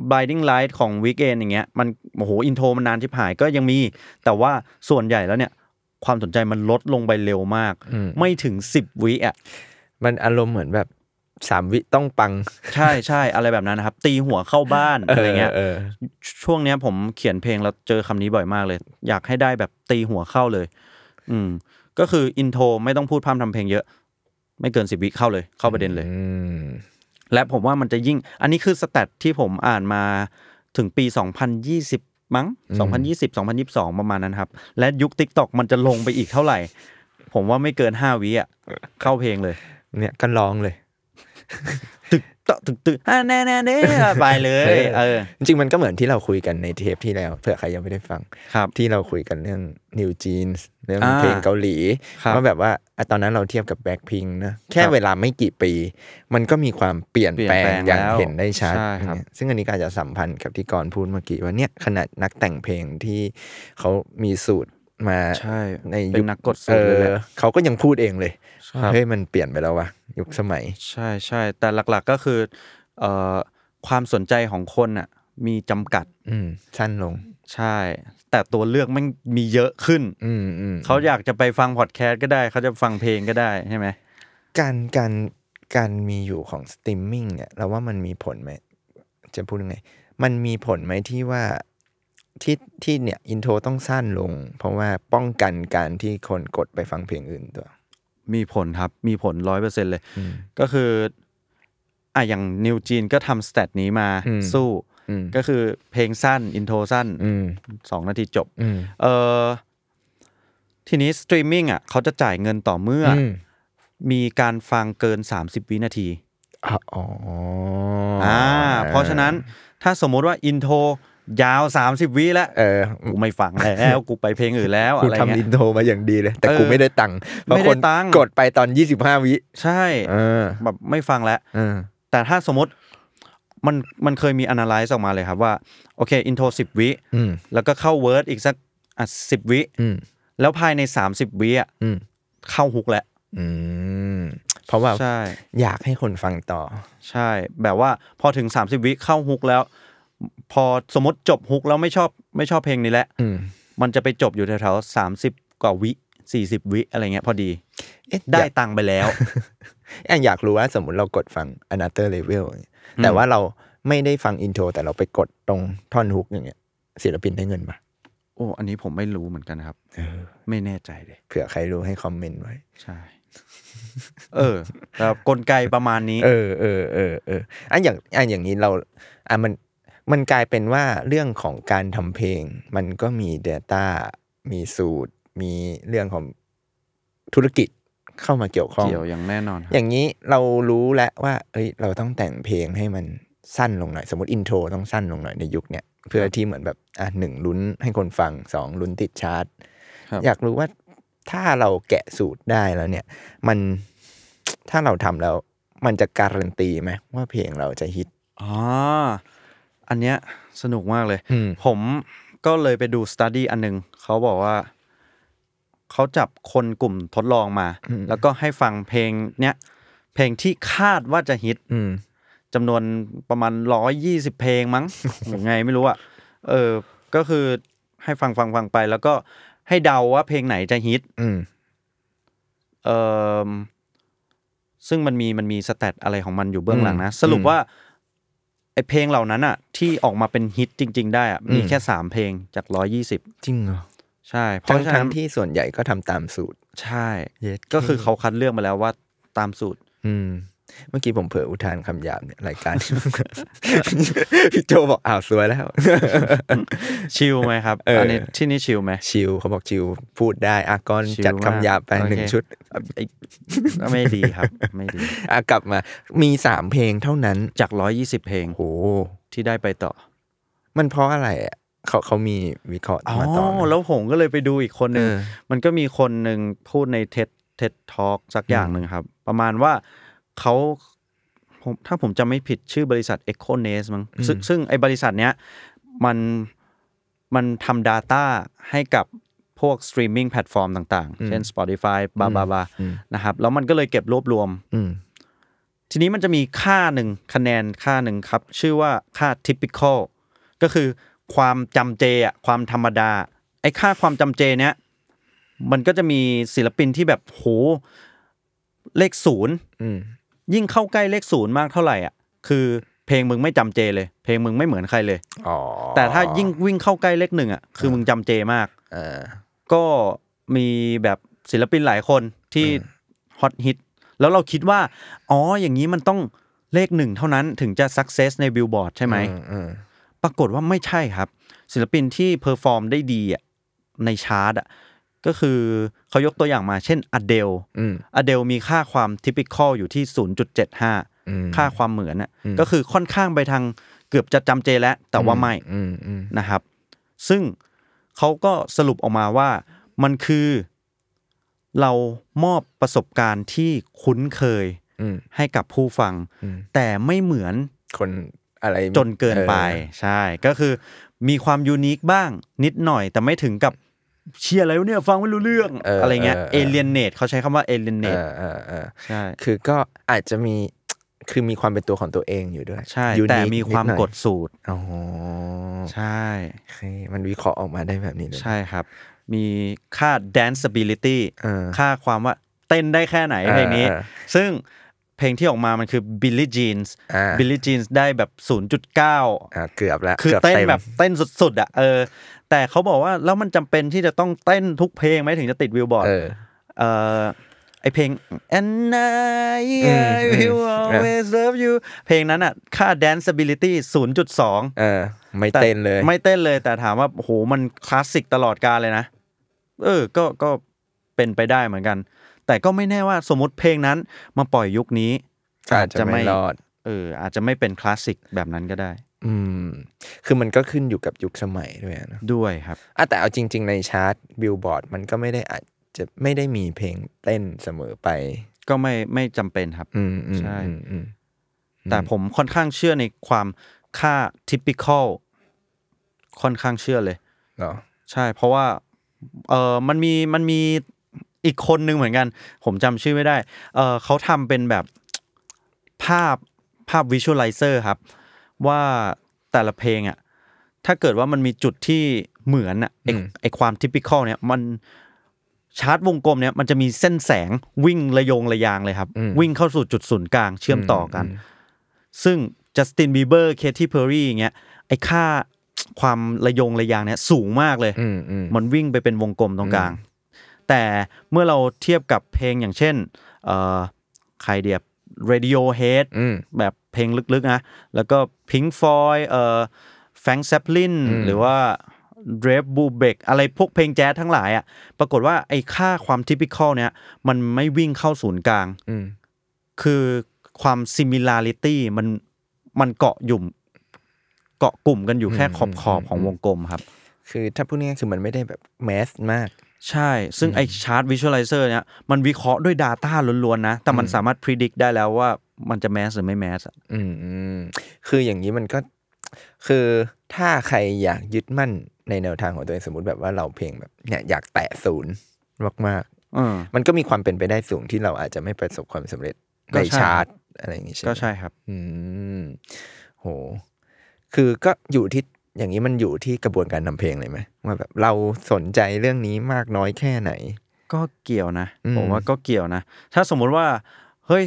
Blinding Lights ของ Weeknd อย่างเงี้ยมันโอ้โห intro มันนานชิบหายก็ยังมี แต่ว่าส่วนใหญ่แล้วเนี่ย ความสนใจมันลดลงไปเร็วมาก ไม่ถึง10วิอะมันอารมณ์เหมือนแบบสามวิต้องปัง ใช่ใช่อะไรแบบนั้นนะครับ ตีหัวเข้าบ้านอะไรเงี้ยเออช่วงเนี้ยผมเขียนเพลงแล้วเจอคำนี้บ่อยมากเลย อยากให้ได้แบบตีหัวเข้าเลย อืม ก็คือ intro ไม่ต้องพูดพร่ำทำเพลงเยอะ ไม่เกินสิบวิเข้าเลย เข้าประเด็นเลยอืมและผมว่ามันจะยิ่ง อันนี้คือสแตทที่ผมอ่านมาถึงปี 2020 มั้ง 2020 2022 ประมาณนั้นครับ และยุค TikTok มันจะลงไปอีกเท่าไหร่ ผมว่าไม่เกิน5วิอะเข้าเพลงเลย เนี่ยก็ร้องเลย ตึก ตะตึกตึกอ่าแน่แน่เน่ไปเลยเออจริงๆมันก็เหมือนที่เราคุยกันในเทปที่แล้วเผื่อใครยังไม่ได้ฟังครับที่เราคุยกันเรื่อง New Jeans เรื่องอ่าเพลงเกาหลีครับว่าแบบว่าอะตอนนั้นเราเทียบกับ Blackpink นะแค่ครับเวลาไม่กี่ปี มันก็มีความเปลี่ยนแปลงเปลี่ยนแปลงอย่างแล้วเห็นได้ชัดใช่ครับเนี่ยซึ่งอันนี้ก็อาจจะสัมพันธ์กับที่กรพูดเมื่อกี้ว่าเนี่ยขนาดนักแต่งเพลงที่เขามีสูตรมาใช่ในเป็ยุนคนักกดสูตรเลยแหละออเขาก็ยังพูดเองเลยครับ เฮ้ยมันเปลี่ยนไปแล้ววะยุคสมัย ใช่ใช่แต่หลักๆก็คือเอ่อความสนใจของคนอะ มีจำกัด อืมสั้นลง ใช่ แต่ตัวเลือกมันมีเยอะขึ้น อืมอืมเขาอยากจะไปฟังพอดแคสต์ก็ได้เขาจะฟังเพลงก็ได้ใช่ไหมการการการมีอยู่ของสตรีมมิ่งเนี่ยเราว่ามันมีผลไหมจะพูดยังไง มันมีผลไหมที่ว่าที่ที่เนี่ย intro ต้องสั้นลง เพราะว่าป้องกันการที่คนกดไปฟังเพลงอื่นตัว มีผลครับมีผลร้อยเปอร์เซ็นเลยก็คืออะอย่าง NewJeans ก็ทำ state นี้มาอืมสู้อืมก็คือเพลงสั้น intro สั้นอืมสองนาทีจบอืมเออทีนี้สตรีมมิ่งอะเขาจะจ่ายเงินต่อเมื่ออืมมีการฟังเกิน 30 วินาทีอะอ๋อออ่าเพราะฉะนั้นถ้าสมมุติว่า intro ยาว 30 วิแล้วเออกูไม่ฟังแล้วกูไปเพลงอื่นแล้วกูอะไรทำอิเงี้ย ทำ intro มาอย่างดีเลย แต่เออกูไม่ได้ตังค์เพราะไม่ได้ตังค์ คนกดไปตอนยี่สิบห้าวิใช่เออแบบไม่ฟังแล้วเออแต่ถ้าสมมติมันมันเคยมี analyze ออกมาเลยครับว่า โอเค intro สิบวิอืมแล้วก็เข้าเวิร์ดอีกสักอะสิบวิอืมแล้วภายใน30วิอะอืมเข้า hook แล้วอืมเพราะว่าใช่อยากให้คนฟังต่อ ใช่ แบบว่าพอถึง30วิเข้า hook แล้ว พอสมมติจบ hook แล้วไม่ชอบไม่ชอบเพลงนี้แล้วอืมมันจะไปจบอยู่แถวๆสามสิบกว่าวิสี่สิบวิอะไรเงี้ยพอดีเอ๊ะได้อยากตังค์ไปแล้วแอนอยากรู้ว่าสมมติเรากดฟัง another level แต่ว่าเราไม่ได้ฟังอินโทรแต่เราไปกดตรงท่อนฮุกอย่างเงี้ยศิลปินได้เงินปะโอ้อันนี้ผมไม่รู้เหมือนกันครับไม่แน่ใจเลยเผื่อใครรู้ให้คอมเมนต์ไว้ ใช่ เออครับกลไกประมาณนี้ เออเออเออเอออันอย่างอันอย่างนี้เราอะมัน มันกลายเป็นว่าเรื่องของการทำเพลง มันก็มี Data มีสูตร มีเรื่องของธุรกิจเข้ามาเกี่ยวข้อง เกี่ยวอย่างแน่นอนครับอย่างนี้เรารู้แล้วว่า เอ้ย เราต้องแต่งเพลงให้มันสั้นลงหน่อย สมมติอินโทรต้องสั้นลงหน่อยในยุคเนี้ยเพื่อที่เหมือนแบบอะหนึ่งลุ้นให้คนฟังสองลุ้นติดชาร์ตครับอยากรู้ว่าถ้าเราแกะสูตรได้แล้วเนี่ย มันถ้าเราทำแล้ว มันจะการันตีไหมว่าเพลงเราจะฮิต อ๋อ อันเนี้ยสนุกมากเลยอืมผมก็เลยไปดูสต u d ดี้อันหนึงเขาบอกว่าเขาจับคนกลุ่มทดลองมา แล้วก็ให้ฟังเพลงเนี้ยเพลงที่คาดว่าจะฮิตอืมจำนวนประมาณร้อยยี่สิบเพลงมั้งหรือไงไม่รู้อะเออ ก็คือให้ฟังฟังฟังไป แล้วก็ให้เดาว่าเพลงไหนจะฮิตอืมเออซึ่งมันมีมันมีสแตทอะไรของมันอยู่เบื้องหลังนะ สรุปว่า ไอเพลงเหล่านั้นอะ ที่ออกมาเป็นฮิตจริง ๆ ได้อะมีแค่สามเพลงจากร้อยี่สิบจริงเหรอใช่ เพทั้ราะงฉะทั้นั้งนที่ส่วนใหญ่ก็ทำตามสูตร ใช่เย็ดก็คือเขาคัดเลือกมาแล้วว่าตามสูตร อืม เมื่อกี้ผมเผลออุทานคำหยาบเนี่ยรายการพี่โจบอกอ้าวสวยแล้ว ชิลไหมครับเอออั อันนี้ที่นี่ชิลไหม ชิลเขาบอกชิลพูดได้อากรชิลจัดคำหยาบไปมากหนึ่งโอเค ชุดไอ้ไม่ดีครับ ไม่ดีอะกลับมา มีสามเพลงเท่านั้นจากร้อยี่สิบเพลงโหที่ได้ไปต่อมันเพราะอะไรอะเขาเขามีวิเคราะห์อ๋อมาต่อไหมแล้วผมก็เลยไปดูอีกคนหนึ่งเออ มันก็มีคนหนึ่งพูดในเท็ดเท็ดทอ k สักอย่างหนึ่งครับ ประมาณว่า เขาผมถ้าผมจำไม่ผิดชื่อบริษัท e c o n e s มั้งซึ่งซึ่งไอ้บริษัทเนี้ยมันมันทำ Data ให้กับพวก streaming platform ต่างๆ เช่น Spotify บาบาบานะครับ แล้วมันก็เลยเก็บรวบรวมอืมทีนี้มันจะมีค่าหนึ่งคะแนนค่าหนึ่งครับ ชื่อว่าค่า typical ก็คือความจำเจอะความธรรมดา ไอ้ค่าความจำเจเนี้ยมันก็จะมีศิลปินที่แบบโหเลขศูนย์อืม ยิ่งเข้าใกล้เลขศูนย์มากเท่าไหร่อะคือเพลงมึงไม่จำเจเลย เพลงมึงไม่เหมือนใครเลยอ๋อแต่ถ้ายิ่งวิ่งเข้าใกล้เลขหนึ่งอะคือมึงจำเจมากอ่าก็มีแบบศิลปินหลายคนที่ฮอตฮิตแล้วเราคิดว่า อ๋ออย่างนี้มันต้องเลขหนึ่งเท่านั้นถึงจะ success ในบิลบอร์ดใช่ไหมอือืมปรากฏว่าไม่ใช่ครับ ศิลปินที่ perform ได้ดีอะในชาร์ตอะ ก็คือเขายกตัวอย่างมาเช่นอเดลอืมอเดลมีค่าความทิปิคอลอยู่ที่ 0.75อืมค่าความเหมือนน่ะก็คือค่อนข้างไปทางเกือบจะจำเจแล้ว แต่ว่าไม่อืมอืมนะครับ ซึ่งเขาก็สรุปออกมาว่ามันคือเรามอบประสบการณ์ที่คุ้นเคยอืมให้กับผู้ฟังอืมแต่ไม่เหมือนคนอะไรจนเกินไปออใช่ ก็คือมีความยูนิคบ้างนิดหน่อย แต่ไม่ถึงกับ เชียร์อะไรวะเนี่ยฟังไม่รู้เรื่องเออออะไรเงี้ยเออเอเออเลียนเนตเขาใช้คำว่าเอเลียนเนเอตอเออเออใช่คือก็อาจจะมีคือมีความเป็นตัวของตัวเองอยู่ด้วย ใช่ unique แต่มีความนิหน่อยกดสูตรอ๋อใช่โอเคมันวิเคราะห์ออกมาได้แบบนี้เลยใช่ครับ มีค่า danceability เออค่าความว่าเต้นได้แค่ไหนเพลงนี้เออซึ่ง เพลงที่ออกมามันคือ Billie Jeans อ่า Billie Jeans ได้แบบ 0.9อ่าเกือบแล้วคือกืบเต้นมแบบเต้นสุดๆอะเออ แต่เขาบอกว่าแล้วมันจำเป็นที่จะต้องเต้นทุกเพลงไหมถึงจะติดวิวบอร์ดเออเออไอเพลง and I อืม I will อืม always love you เพลงนั้นอะ ค่า danceability 0.2เออไม่แต่เต้นเลย ไม่เต้นเลยแต่ถามว่าโหมันคลาสสิกตลอดกาลเลยนะ เออ ก็ก็เป็นไปได้เหมือนกัน แต่ก็ไม่แน่ว่าสมมติเพลงนั้นมาปล่อยยุคนี้ อาจจะไม่รอดเอออาจจะไม่เป็นคลาสสิกแบบนั้นก็ได้ อืม คือมันก็ขึ้นอยู่กับยุคสมัยด้วยนะด้วยครับอะแต่เอาจริง ๆ ในชาร์ตบิลบอร์ดมันก็ไม่ได้อาจจะไม่ได้มีเพลงเต้นเสมอไป ก็ไม่ไม่จำเป็นครับ อืมอืมใช่อืมอืมแต่ผมค่อนข้างเชื่อในความค่า typical ค่อนข้างเชื่อเลยเหรอใช่ เพราะว่า เออมันมีมันมี อีกคนนึงเหมือนกัน ผมจำชื่อไม่ได้ เออเขาทำเป็นแบบภาพภาพ visualizer ครับ ว่าแต่ละเพลงอะถ้าเกิดว่ามันมีจุดที่เหมือนอะไอไอความ typical เนี่ยมันชาร์ตวงกลมเนี่ยมันจะมีเส้นแสงวิ่งระยงระยางเลยครับ วิ่งเข้าสู่จุดศูนย์กลางเชื่อมต่อกัน ซึ่งจัสตินบีเบอร์เคที่เพอร์รี่อย่างเงี้ยไอค่าความระยงระยางเนี่ยสูงมากเลยอืมอืมมันวิ่งไปเป็นวงกลมตรงกลาง แต่เมื่อเราเทียบกับเพลงอย่างเช่นเอ่อใครเดียบ Radiohead อืมแบบเพลงลึกๆนะ แล้วก็ Pink Floyd เอ่อ Frank Zappa หรือว่า d r a v e b u b e k อะไรพวกเพลงแจ๊สทั้งหลายอะ ปรากฏว่าไอ้ค่าความ typical เนี่ยมันไม่วิ่งเข้าศูนย์กลางอืมคือความ similarity มันมันเกาะหยุ่มเกาะกลุ่มกันอยู่แค่ขอบขอบๆของวงกลมครับ คือถ้าพูดง่ายๆคือมันไม่ได้แบบแมสมาก ใช่ ซึ่งไอชาร์ตวิชวลไลเซอร์เนี่ยมันวิเคราะห์ด้วย Data ล้วนๆนะ แต่มันสามารถพิจิตรได้แล้วว่ามันจะแมสหรือไม่แมสอะอืมอืมคืออย่างนี้มันก็คือถ้าใครอยากยึดมั่นในแนวทางของตัวเองสมมติแบบว่าเราเพลงแบบเนี่ยอยากแตะศูนย์มากเออๆมันก็มีความเป็นไปได้สูงที่เราอาจจะไม่ประสบความสำเร็จก็ในใช่ชาร์ตอะไรอย่างนี้ใช่ไหมก็ใช่ครับ อืมโห คือก็อยู่ที่ อย่างนี้มันอยู่ที่กระบวนการทำเพลงเลยไหมว่าแบบเราสนใจเรื่องนี้มากน้อยแค่ไหน ก็เกี่ยวนะอืมผมว่าก็เกี่ยวนะ ถ้าสมมุติว่า เฮ้ย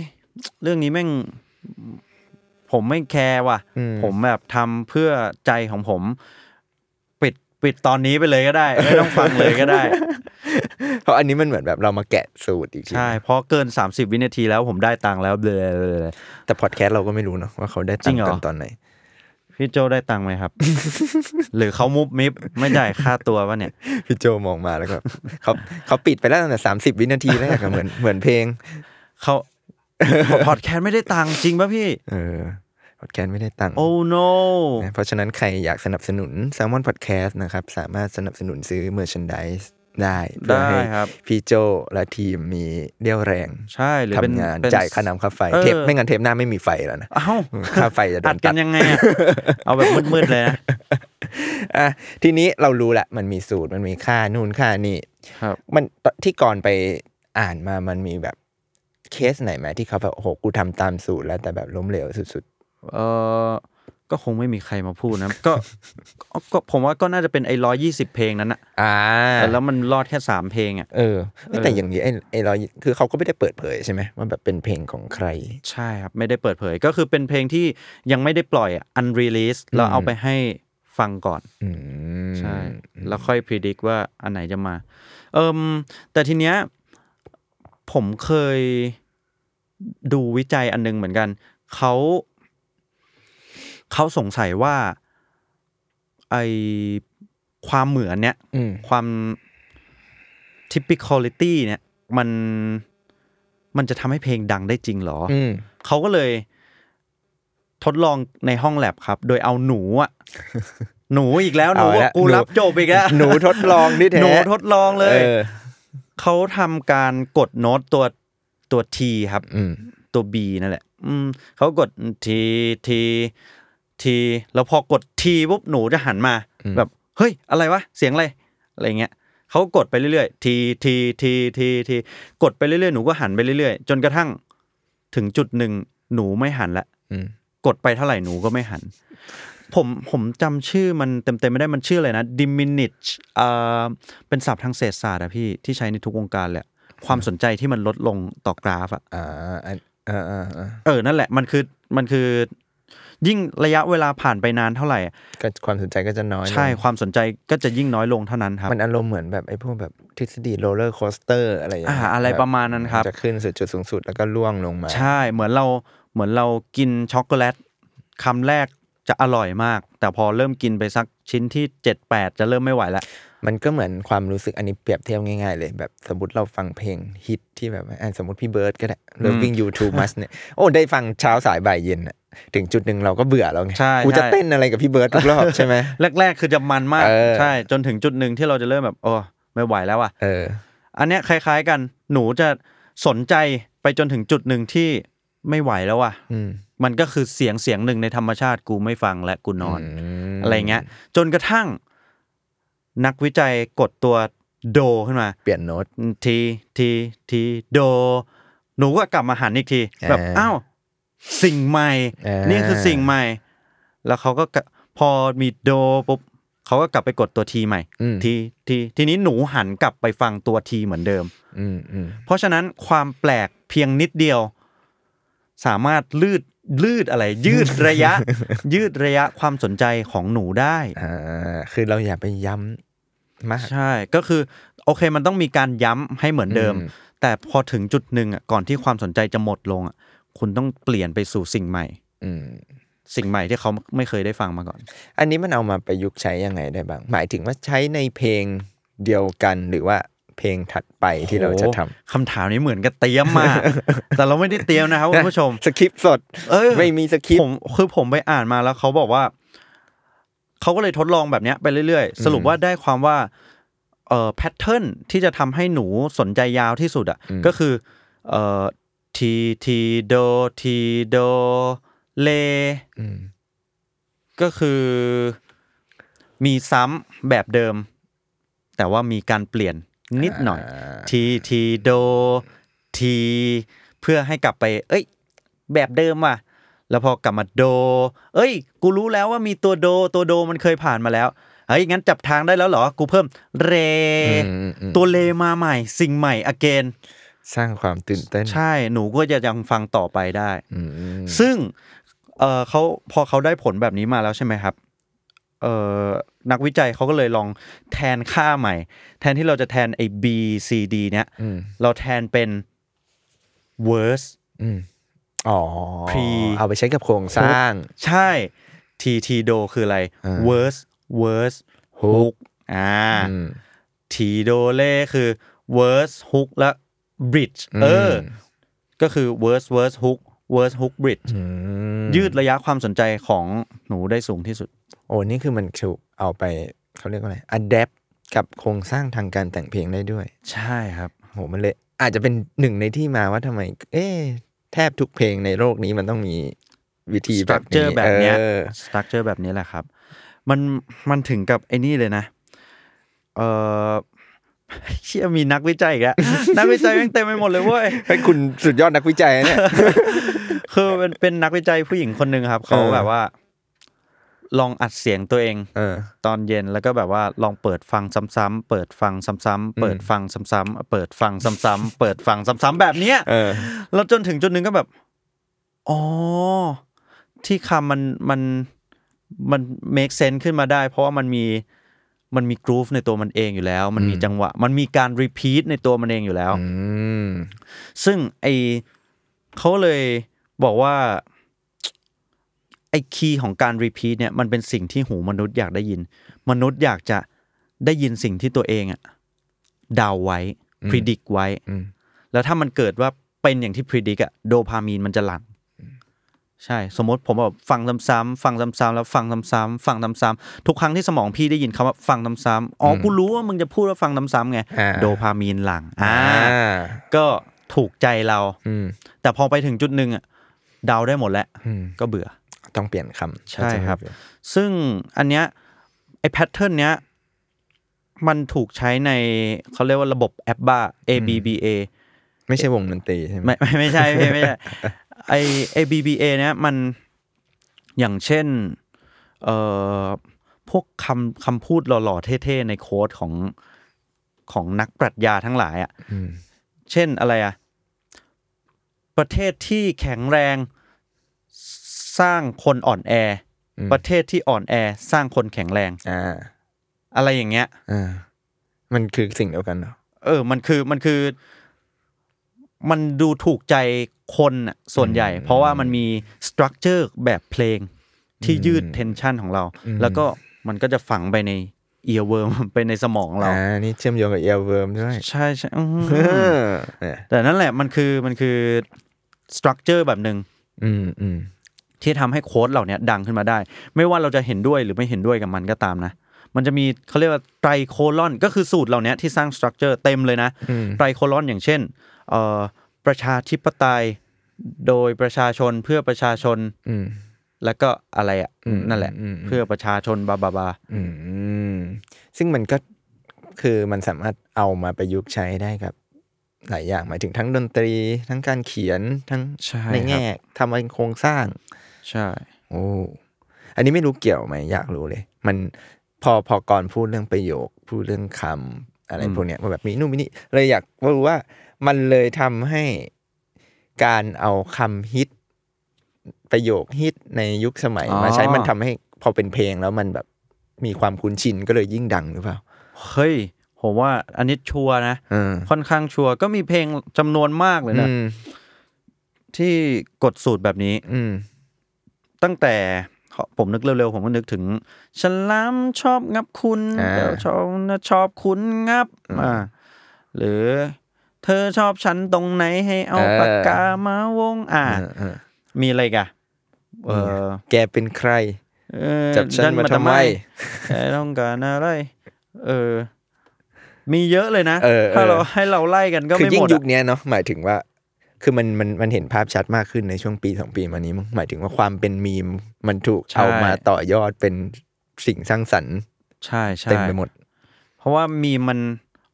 เรื่องนี้แม่ง ผมไม่แคร์ว่ะ ผมแบบทำเพื่อใจของผม ปิดปิดตอนนี้ไปเลยก็ได้ ไม่ต้องฟังเลยก็ได้ เพราะอันนี้มันเหมือนแบบเรามาแกะสูตรอีกทีใช่เพราะเกิน 30 วินาทีแล้วผมได้ตังค์แล้วเบลอแต่พอดแคสต์เราก็ไม่รู้เนาะว่าเขาได้ตัจริงงค์เหรอกันตอนไหน พี่โจได้ตังค์ไหมครับ หรือเขามุบมิบไม่จ่ายค่าตัววะเนี่ย พี่โจมองมาแล้วก็เขาเขาปิดไปแล้วตั้งแต่สามสิบวินาทีแรกอะเหมือนเหมือนเพลงเขาพอดแคสต์ไม่ได้ตังค์จริงป่ะพี่ เออพอดแคสต์ไม่ได้ตังค์โอ้ no นะเพราะฉะนั้นใครอยากสนับสนุน s ซ l m o n Podcast นะครับ สามารถสนับสนุนซื้อ merchandise ได้เพื่อให้ได้ครับพี่โจและทีมมีเรี่ยวแรง ใช่หรือเป็นทำงานเป็นจ่ายค่าน้ำค่าไฟเออเทปไม่งั้นเทปหน้าไม่มีไฟแล้วนะเอ้าค่าไฟจะโดอัดนกัตันดยังไงอะเอาแบบมืดๆเลยนะอะทีนี้เรารู้แหละมันมีสูตรมันมีค่านู่นค่านี่ครับมันที่ก่อนไปอ่านมามันมีแบบเคสไหนไหมที่เขาแบบโอ้โหกูทำตามสูตรแล้วแต่แบบล้มเหลวสุดเออ ก็คงไม่มีใครมาพูดนะก็ก็ก็ผมว่าก็น่าจะเป็นไอ้ร้อยยี่สิบเพลงนั้นอะๆอ่าแต่แล้วมันรอดแค่สามเพลงอะเออเอ้ยแต่อย่างนี้ไอ้ไอ้เราคือเขาก็ไม่ได้เปิดเผยใช่ไหมว่าแบบเป็นเพลงของใคร ใช่ครับ ไม่ได้เปิดเผยก็คือเป็นเพลงที่ยังไม่ได้ปล่อยอะ unrelease แล้วเอาไปให้ฟังก่อนอืมใช่ แล้วค่อยพิจิกว่าอันไหนจะมา เอิมแต่ทีเนี้ยผมเคยดูวิจัยอันนึงเหมือนกันเขา เขาสงสัยว่าไอความเหมือนเนี้ยอืมความ typicality เนี่ย มันมันจะทำให้เพลงดังได้จริงเหรออืมเขาก็เลย ทดลองในห้องแลบครับ โดยเอาหนูอะหนูอีกแล้วหนูเอาละกูหนูรับจบอีกแล้วหนูทดลองที่แท้หนูทดลองเลยออเขาทำการกดโน้ตตัวตัว T ครับอืมตัว B นั่นแหละ อืมเขากด T T T แล้วพอกด T ปุ๊บหนูจะหันมา แบบเฮ้ยอะไรวะเสียงอะไรอะไรเงี้ยเขากดไปเรื่อยๆ T T T T T กดไปเรื่อยๆหนูก็หันไปเรื่อยๆ จนกระทั่ง ถึงจุดหนึ่งหนูไม่หันละอืมกดไปเท่าไหร่หนูก็ไม่หัน ผมผมจำชื่อมันเต็มๆไม่ได้มันชื่ออะไรนะ diminish เอ่อเป็นศัพท์ทางเศรษฐศาสตร์อะพี่ที่ใช้ในทุกวงการเลยอะความสนใจที่มันลดลงต่อกราฟอะอ่าอันอ่าอ่าอ่าเออนั่นแหละมันคือมันคือ ยิ่งระยะเวลาผ่านไปนานเท่าไหร่อะก็ความสนใจก็จะน้อยลงใช่ความสนใจก็จะยิ่งน้อยลงเท่านั้นครับ มันอารมณ์เหมือนแบบไอ้พวกแบบทฤษฎี roller coaster อะไรอย่างเงี้ยอ่าอะไรประมาณนั้นครับจะขึ้นสู่จุดสูงสุดแล้วก็ร่วงลงมา ใช่เหมือนเราเหมือนเรากินช็อกโกแลตคำแรกจะอร่อยมาก แต่พอเริ่มกินไปสักชิ้นที่เจ็ดแปดจะเริ่มไม่ไหวแล้วมันก็เหมือนความรู้สึกอันนี้เปรียบเทียบง่ายๆเลย แบบสมมติเราฟังเพลงฮิตที่แบบอะสมมติพี่เบิร์ดก็ได้ Loving You Too Much เนี่ยโอ้ได้ฟังเช้าสายบ่ายเย็นอะ ถึงจุดหนึ่งเราก็เบื่อแล้วไงใช่กูจะใช่เต้นอะไรกับพี่เบิร์ดทุกรอบใช่ไหมแรก ๆ คือจะมันมากเออใช่ จนถึงจุดหนึ่งที่เราจะเริ่มแบบโอ้ไม่ไหวแล้วอะเออ อันเนี้ยคล้าย ๆกันหนูจะสนใจไปจนถึงจุดหนึ่งที่ไม่ไหวแล้วอะอืมมันก็คือเสียงเสียงหนึ่งในธรรมชาติกูไม่ฟังและกูนอนมอะไรเงี้ย จนกระทั่ง นักวิจัยกดตัวโดขึ้นมา เปลี่ยนโน้ตทีทีทีโด หนูก็กลับมาหันอีกที แบบอ่าอ้าว สิ่งใหม่อ่านี่นี่คือสิ่งใหม่ แล้วเขาก็กะพอมีโดปุ๊บเขาก็กลับไปกดตัวทีใหม่อืมทีทีทีนี้หนูหันกลับไปฟังตัวทีเหมือนเดิมอืมอืมเพราะฉะนั้นความแปลกเพียงนิดเดียว สามารถลืดลืดอะไร ยืดระยะ ยืดระยะความสนใจของหนูได้อ่าคือเราอย่าไปย้ำมากใช่ก็คือ โอเคมันต้องมีการย้ำให้เหมือนเดิมอืมแต่พอถึงจุดหนึ่งอะก่อนที่ความสนใจจะหมดลงอะ คุณต้องเปลี่ยนไปสู่สิ่งใหม่ อืม สิ่งใหม่ที่เขาไม่เคยได้ฟังมาก่อน อันนี้มันเอามาประยุกต์ใช้ยังไงได้บ้าง หมายถึงว่าใช้ในเพลงเดียวกันหรือว่าเพลงถัดไปที่เราจะทำโอ้คำถามนี้เหมือนกับเตรียมมา แต่เราไม่ได้เตรียมนะครับคุณผู้ชมสคริปต์สดเออไม่มีสคริปผต์มคือผมไปอ่านมาแล้วเขาบอกว่าเขาก็เลยทดลองแบบเนี้ยไปเรื่อยๆ สรุปว่าได้ความว่าเอ่อแพทเทิร์นที่จะทำให้หนูสนใจยาวที่สุดอะก็คือเอ่อ ทีทีโดทีโดเลอืมก็คือมีซ้ำแบบเดิม แต่ว่ามีการเปลี่ยนนิดหน่อย ทีทีโดที เพื่อให้กลับไป เอ้ย แบบเดิมว่ะ แล้วพอกลับมาโด เอ้ย กูรู้แล้วว่ามีตัวโด ตัวโดมันเคยผ่านมาแล้วเฮ้ยงั้นจับทางได้แล้วเหรอ กูเพิ่ม เรอืมอืมตัวเลมาใหม่ สิ่งใหม่อเกน สร้างความตื่นเต้น ใช่หนูก็จะยังฟังต่อไปได้อืมซึ่งเออเขาพอเขาได้ผลแบบนี้มาแล้วใช่ไหมครับเออนักวิจัยเขาก็เลยลองแทนค่าใหม่ แทนที่เราจะแทนไอ้ B C D เนี้ยอืมเราแทนเป็น worse อืมอ๋อ Pre เอาไปใช้กับโครงสร้าง ใช่ T T do คืออะไรอ่า worse worse Hook hook อ่าอืม T do เล่คือ worse hook และ bridge อืมเออ ก็คือ worse worse hook worse hook bridge อืมยืดระยะความสนใจของหนูได้สูงที่สุด โอ้นี่คือมันถูกเอาไปเขาเรียกว่าอะไร adapt กับโครงสร้างทางการแต่งเพลงได้ด้วย ใช่ครับโหมันเลยอาจจะเป็นหนึ่งในที่มาว่าทำไม เอ๊ะแทบทุกเพลงในโลกนี้มันต้องมีวิธีแบบนี้ structure แบบเนี้ยออ structure แบบนี้แหละครับ มันมันถึงกับไอ้นี่เลยนะ เอ่อ เชี่ยมีนักวิจัยอีกแล้วนักวิจัยแม่งเต็มไปหมดเลยเว้ยให้คุณสุดยอดนักวิจัยนะเนี่ยคือเป็นเป็นนักวิจัยผู้หญิงคนหนึ่งครับเขาเออแบบว่า ลองอัดเสียงตัวเองเออ ตอนเย็นแล้วก็แบบว่าลองเปิดฟังซ้ำๆเปิดฟังซ้ำๆเปิดฟังซ้ำๆเปิดฟังซ้ำๆเปิดฟังซ้ำๆแบบเนี้ยเออ แล้วจนถึงจุดหนึ่งก็แบบอ๋อที่คำมันมันมัน make sense ขึ้นมาได้ เพราะว่ามันมี มันมี groove ในตัวมันเองอยู่แล้ว มันมีจังหวะ มันมีการ repeat ในตัวมันเองอยู่แล้วอืมซึ่งไอเขาเลยบอกว่าไอคีย์ของการ repeat เนี่ยมันเป็นสิ่งที่หูมนุษย์อยากได้ยิน มนุษย์อยากจะได้ยินสิ่งที่ตัวเองอะเดาไว้ predict ไว้อืมแล้วถ้ามันเกิดว่าเป็นอย่างที่ predict อะโดพามีนมันจะหลั่ง ใช่ สมมติผมแบบฟังซ้ำๆฟังซ้ำๆแล้วฟังซ้ำๆฟังซ้ำๆทุกครั้งที่สมองพี่ได้ยินคำว่าฟังซ้ำๆอ๋อกูรู้ว่ามึงจะพูดว่าฟังซ้ำๆไงอ่าโดพามีนหลั่งอ่าอ่าก็ถูกใจเราอืมแต่พอไปถึงจุดหนึ่งอะเดาได้หมดแล้วอืมก็เบื่อ ต้องเปลี่ยนคำใช่ครับ ซึ่งอันเนี้ยไอ้แพทเทิร์นเนี้ยมันถูกใช้ในเขาเรียกว่าระบบแอปบ้า ABBA ไม่ใช่วงดนตรีใช่ไหมไม่ไม่ไม่ใช่ ไม่ไม่ใช่ไอ ABBA เนี้ยมันอย่างเช่นเอ่อพวกคำคำพูดหล่อๆ เท่ๆ ในโค้ดของของนักปรัชญาทั้งหลายอะอืมเช่นอะไรอะ ประเทศที่แข็งแรงสร้างคนอ่อนแออประเทศที่อ่อนแอสร้างคนแข็งแรงอ่าอะไรอย่างเงี้ยอ่ามันคือสิ่งเดียวกันเนาะเออ มันคือมันคือ มันดูถูกใจคนน่ะส่วนใหญ่ เพราะว่ามันมี structure แบบเพลงที่ยืด tension ของเรา แล้วก็มันก็จะฝังไปใน earworm ไปในสมองเราอ่านี่เชื่อมโยงกับ earworm ด้วยใช่ใช่อื้อหือเออเนี่ยแต่นั่นแหละมันคือมันคือ structure แบบหนึ่งอืมอืมที่ทำให้ quote เหล่านี้ดังขึ้นมาได้ ไม่ว่าเราจะเห็นด้วยหรือไม่เห็นด้วยกับมันก็ตามนะ มันจะมีเขาเรียกว่า tricolon ก็คือสูตรเหล่านี้ที่สร้าง structure เต็มเลยนะอืม tricolon อย่างเช่นเอ่อ ประชาธิปไตยโดยประชาชนเพื่อประชาชน อืมแล้วก็อะไรอะอืมนั่นแหละอืมอืมเพื่อประชาชนบาบาบาอืมซึ่งมันก็คือมันสามารถเอามาประยุกต์ใช้ได้กับ หลายอย่างหมายถึงทั้งดนตรี ทั้งการเขียนทั้งใช่ในครับแง่ทำเป็นโครงสร้าง ใช่ โอ้อันนี้ไม่รู้เกี่ยวไหมอยากรู้เลย มันพอพอก่อนพูดเรื่องประโยค พูดเรื่องคำอะไรพวกเนี้ยว่าแบบมีนู่นมีนี่เลยอยากรู้ว่า มันเลยทำให้การเอาคำฮิต ประโยคฮิตในยุคสมัยมาใช้มันทำให้พอเป็นเพลงแล้วมันแบบมีความคุ้นชินก็เลยยิ่งดังหรือเปล่า เฮ้ย ผมว่าอันนี้ชัวร์นะเออค่อนข้างชัวร์ก็มีเพลงจำนวนมากเลยนะอืมที่กดสูตรแบบนี้ อืมตั้งแต่ผมนึกเร็วๆ ผมก็นึกถึงฉลามชอบงับคุณอ่าเดี๋ยวชอบนะชอบคุณงับอ่าหรือ เธอชอบฉันตรงไหนให้เอาปากกามาวง อ่าเออเออมีอะไรอีกอะเออ แกเป็นใครเออจับฉันมาทำไมแกต้องการอะไร เออ มีเยอะเลยนะเออเออถ้าเราให้เราไล่กันก็คือไม่ยิ่หงมดยุอะคเนี้ยเนาะหมายถึงว่า คือมันมันมันเห็นภาพชัดมากขึ้นในช่วงปีสองปีมานี้มั้งหมายถึงว่าความเป็นมีมมันถูกเอามาต่อยอดเป็นสิ่งสร้างสรรค์ ใช่ใช่เต็มไปหมด เพราะว่ามีมัน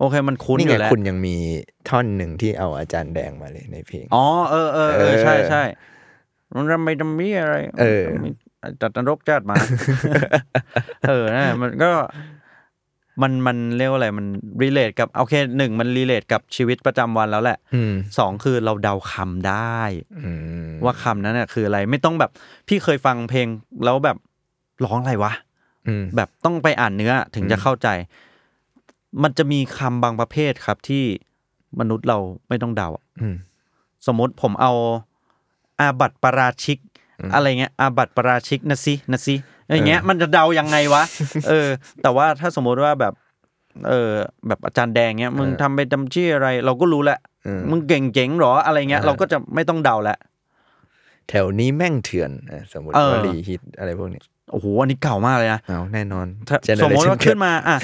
โอเคมันคุ้นอยู่แล้ว นี่ไงคุณยังมีท่อนหนึ่งที่เอาอาจารย์แดงมาเลยในเพลง อ๋อเออเออเอเอออใช่ใช่มันทำไมทำมีอะไรเออมีจัดนรกจัดมา เออนะมันก็มันมันเรียกว่าอะไรมัน relate กับโอเคหนึ่งมัน relate กับชีวิตประจำวันแล้วแหละอืมสองคือเราเดาคำได้ อืมว่าคำนั้นน่ะคืออะไรไม่ต้องแบบพี่เคยฟังเพลงแล้วแบบร้องอะไรวะ อืม แบบต้องไปอ่านเนื้อถึงจะเข้าใจ มันจะมีคำบางประเภทครับที่มนุษย์เราไม่ต้องเดาอะอืมสมมติผมเอาอาบัตปาราชิก อะไรเงี้ยอาบัตปาราชิกนะสินะสิอย่างเงี้ย มันจะเดายังไงวะเออ แต่ว่าถ้าสมมติว่าแบบ เออ แบบอาจารย์แดงเงี้ย มึงทำไปจำชื่ออะไร เราก็รู้แหละอืมมึงเก่งเจ๋งเหรออะไรเงี้ย เราก็จะไม่ต้องเดาแล้วแถวนี้แม่งเถื่อนอะสมมติเออวลีฮิตอะไรพวกเนี้ย โอ้โหอันนี้เก่ามากเลยนะเอาแน่นอนถ้า Generation สมมติว่า Gap ขึ้นมาอะ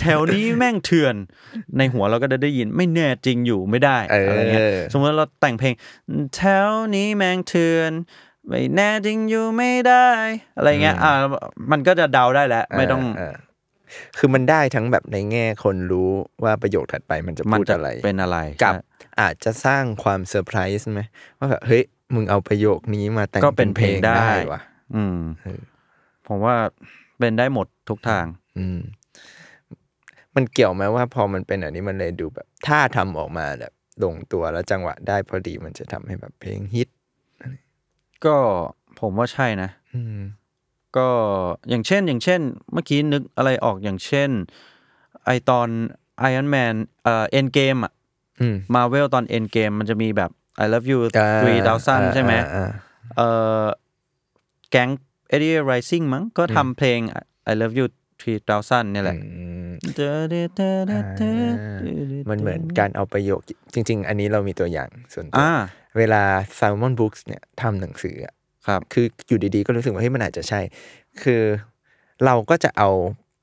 แถวนี้แม่งเถื่อนในหัวเราก็จะได้ยินไม่แน่จริงอยู่ไม่ได้เออออะไรเงี้ยสมมติเราแต่งเพลง แถวนี้แม่งเถื่อนไม่แน่จริงอยู่ไม่ได้ อะไรเงี้ยอะมันก็จะเดาได้แล้วไม่ต้องเคือมันได้ทั้งแบบในแง่คนรู้ว่าประโยคถัดไปมันจะมันพูดจะอะไรเป็นอะไรกับใช่อาจจะสร้างความเซอร์ไพรส์ไหมว่าแบบเฮ้ยมึงเอาประโยคนี้มาแต่งก็เป็นเพลงได้ว่ะ อืมผมว่าเป็นได้หมดทุกทาง อืม มันเกี่ยวไหมว่า พอมันเป็นอันนี้มันเลยดูแบบ ถ้าทำออกมาแบบลงตัวแล้วจังหวะได้พอดีมันจะทำให้แบบเพลงฮิต ก็ผมว่าใช่นะ อืม ก็อย่างเช่น อย่างเช่น เมื่อกี้นึกอะไรออกอย่างเช่น ไอตอน Iron Man เอ่อ End Game อะอืม Marvel ตอน End Game มันจะมีแบบ I Love You อ่า3000 ใช่ไหมอ่าเอ่อ แก๊ง Eddie Rising มั้งก็ทำเพลง I Love You 3000เนี่ยแหละอืมมันเหมือนการเอาประโยคจริง ๆ อันนี้เรามีตัวอย่างส่วนตัวอ่าเวลา Salmon Books เนี่ยทำหนังสืออะครับ คืออยู่ดีๆ ก็รู้สึกว่าเฮ้ยมันอาจจะใช่ คือเราก็จะเอา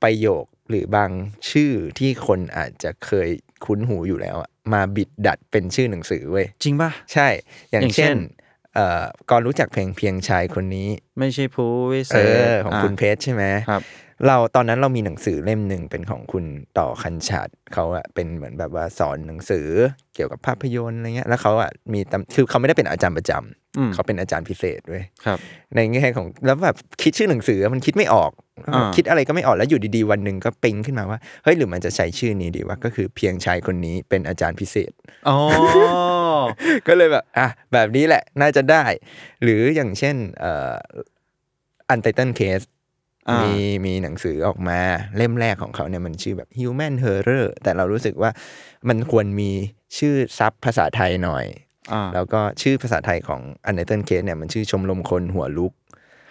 ประโยคหรือบางชื่อที่คนอาจจะเคยคุ้นหูอยู่แล้วอะมาบิดดัดเป็นชื่อหนังสือเว้ยจริงป่ะ ใช่อย่างอย่างเช่เช่นน เอ่อก่อนรู้จักเพลงเพียงชายคนนี้ ไม่ใช่ผู้วิเศเอษอของคุณเพชรใช่ไหมครับ เราตอนนั้นเรามีหนังสือเล่มหนึ่งเป็นของคุณต่อคันฉาดเขาอะเป็นเหมือนแบบว่าสอนหนังสือเกี่ยวกับภาพยนตร์อะไรเงี้ยแล้วเขาอะมีตำคือเขาไม่ได้เป็นอาจารย์ประจำอืมเขาเป็นอาจารย์พิเศษเว้ยครับ ในแง่ของแล้วแบบคิดชื่อหนังสือมันคิดไม่ออกอ่าคิดอะไรก็ไม่ออกแล้วอยู่ดีๆ วันหนึ่งก็ปิ๊งขึ้นมาว่าเฮ้ยหรือมันจะใช้ชื่อนี้ดีว่าก็คือเพียงชายคนนี้เป็นอาจารย์พิเศษอ๋อก็เลยแบบอะแบบนี้แหละน่าจะได้ หรืออย่างเช่นเอ่ออันไตเติลเคสอ่า มีมีมีหนังสือออกมาเล่มแรกของเขาเนี่ยมันชื่อแบบ Human Horror แต่เรารู้สึกว่ามันควรมีชื่อซับภาษาไทยหน่อยอ่าแล้วก็ชื่อภาษาไทยของอันไตเติลเคสเนี่ยมันชื่อชมรมคนหัวลุก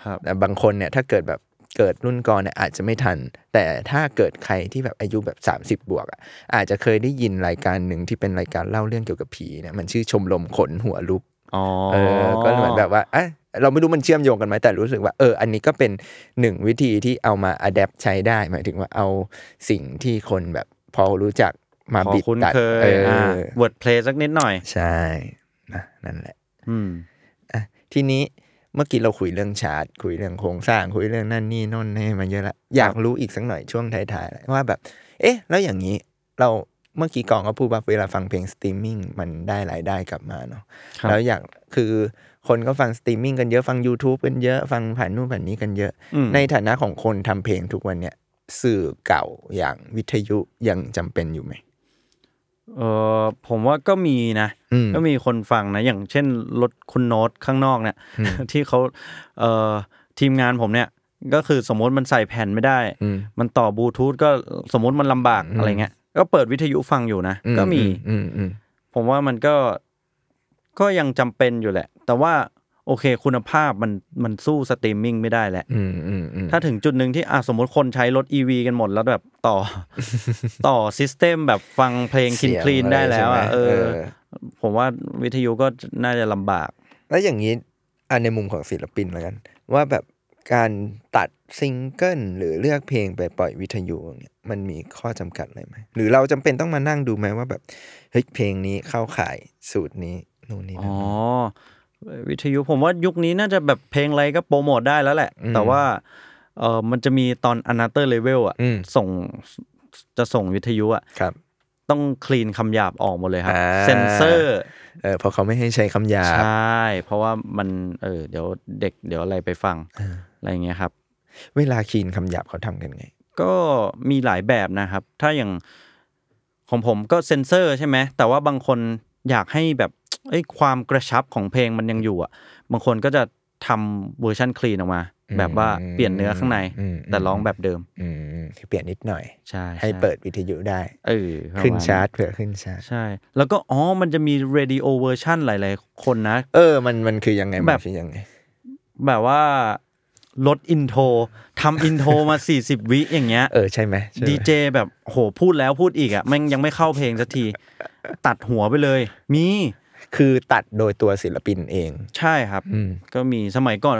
ครับแต่บางคนเนี่ยถ้าเกิดแบบเกิดรุ่นก่อนเนี่ยอาจจะไม่ทัน แต่ถ้าเกิดใครที่แบบอายุแบบ 30 บวกอะอาจจะเคยได้ยินรายการหนึ่งที่เป็นรายการเล่าเรื่องเกี่ยวกับผีเนี่ยมันชื่อชมรมขนหัวลุกอ๋อเออก็เหมือนแบบว่าเอะ เราไม่รู้มันเชื่อมโยงกันไหมแต่รู้สึกว่าเอออันนี้ก็เป็นหนึ่งวิธีที่เอามา adapt ใช้ได้ หมายถึงว่าเอาสิ่งที่คนแบบพอรู้จักมาพอบิดคุ้นตัดเคยเอออ่า wordplay สักนิดหน่อย ใช่นะนั่นแหละ อืมอะทีนี้เมื่อกี้เราคุยเรื่องชาร์ตคุยเรื่องโครงสร้างคุยเรื่องนั่นนี่โน่นนี่มาเยอะละอยากรู้อีกสักหน่อยช่วงท้ายๆแล้วว่าแบบ เอ๊ะ แล้วอย่างนี้เราเมื่อกี้กองก็พูดว่าเวลาฟังเพลงสตรีมมิ่งมันได้รายได้กลับมาเนาะครับแล้วอยากคือ คนก็ฟังสตรีมมิ่งกันเยอะฟัง YouTube กันเยอะฟังผ่านนู่นผ่านนี้กันเยอะอืมในฐานะของคนทำเพลงทุกวันเนี่ยสื่อเก่าอย่างวิทยุยังจำเป็นอยู่ไหมเออผมว่าก็มีนะอืมก็มีคนฟังนะ อย่างเช่นรถคุณโน้ตข้างนอกเนี่ย ที่เขาเอ่อทีมงานผมเนี่ย ก็คือสมมติมันใส่แผ่นไม่ได้อืมมันต่อบลูทูธก็สมมติมันลำบากอะไรเงี้ย ก็เปิดวิทยุฟังอยู่นะ ก็มีอืมอืมผมว่ามันก็ ก็ยังจำเป็นอยู่แหละ แต่ว่าโอเค คุณภาพมันมันสู้สตรีมมิ่งไม่ได้แหละอืมอืมอืมถ้าถึงจุดหนึ่งที่อะสมมติคนใช้รถ EV กันหมดแล้วแบบต่อ ต่อ system แบบฟังเพลง clean clean ได้แล้วอะเออ ผมว่าวิทยุก็น่าจะลำบาก แล้วอย่างนี้อันในมุมของศิลปินแล้วกัน ว่าแบบการตัดซิงเกิลหรือเลือกเพลงไปปล่อยวิทยุอย่างเงี้ยมันมีข้อจำกัดอะไรไหมหรือเราจำเป็นต้องมานั่งดูไหมว่าแบบเฮ้ยเพลงนี้เข้าข่ายสูตรนี้ นู่นนี่อ๋นั่อนวิทยุผมว่ายุคนี้น่าจะแบบเพลงอะไรก็โปรโมทได้แล้วแหละอืมแต่ว่าเออมันจะมีตอน another level อะอืมส่งจะส่งวิทยุอะครับต้องคลีนคำหยาบออกหมดเลยครับอ่าเซนเซอร์เออเพราะเขาไม่ให้ใช้คำหยาใชบ่เพราะว่ามันเออเดี๋ยวเด็กเดี๋ยวอะไรไปฟังอะไรอย่างเงี้ยครับ เวลาคีนคำหยาบเขาทำกันไง ก็มีหลายแบบนะครับ ถ้าอย่างของผมก็เซนเซอร์ใช่ไหมแต่ว่าบางคนอยากให้แบบ เอ้ยความกระชับของเพลงมันยังอยู่อะบางคนก็จะทำ version clean ออกมา แบบว่าเปลี่ยนเนื้อข้างในอืมแต่ร้องแบบเดิมอืมอืมคือเปลี่ยนนิดหน่อยใช่ให้ช่เปิดวิทยุได้เออประมณขึ้นชาร์ตเผื่อขึ้นชาร์ตใช่ แล้วก็อ๋อมันจะมี radio version หลาย ๆ คนนะ เออมันมันคือยังไงแบบมันคือยังไง แบบว่าลด intro ทำ intro มา 40 วิอย่างเงี้ยเออใช่ไหมใช่ไหมดีเจแบบโหพูดแล้วพูดอีกอะแม่งยังไม่เข้าเพลงสักที ตัดหัวไปเลย มี คือตัดโดยตัวศิลปินเอง ใช่ครับ อืม ก็มีสมัยก่อน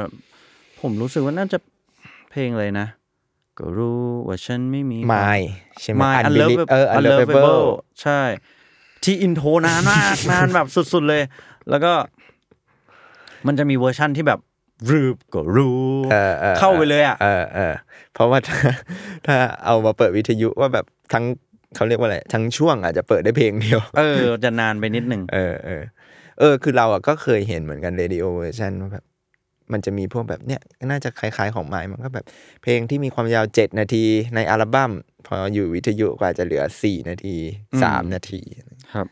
ผมรู้สึกว่าน่าจะเพลงอะไรนะ ก็รู้ว่าฉันไม่มีไม่ใช่ไหม Mild Unbelievable Unlovable เออ Unlovable ใช่ ที่ intro นานมาก นานแบบสุด ๆ เลย แล้วก็ มันจะมีเวอร์ชั่นที่แบบรูปก็รู้ เออออเข้าไปเลยอะ เออเออเพราะว่าถ้าถ้าเอามาเปิดวิทยุว่าแบบทั้งเขาเรียกว่าอะไรทั้งช่วงอาจจะเปิดได้เพลงเดียว เออ จะนานไปนิดหนึ่ง เออเออ เออ คือเราอะก็เคยเห็นเหมือนกัน radio version ว่าแบบมันจะมีพวกแบบเนี้ยน่าจะคล้ายๆของไม้มันก็แบบ เพลงที่มีความยาวเจ็ดนาทีในอัลบั้มพออยู่วิทยุก็อาจจะเหลือสี่นาทีสามนาทีครับ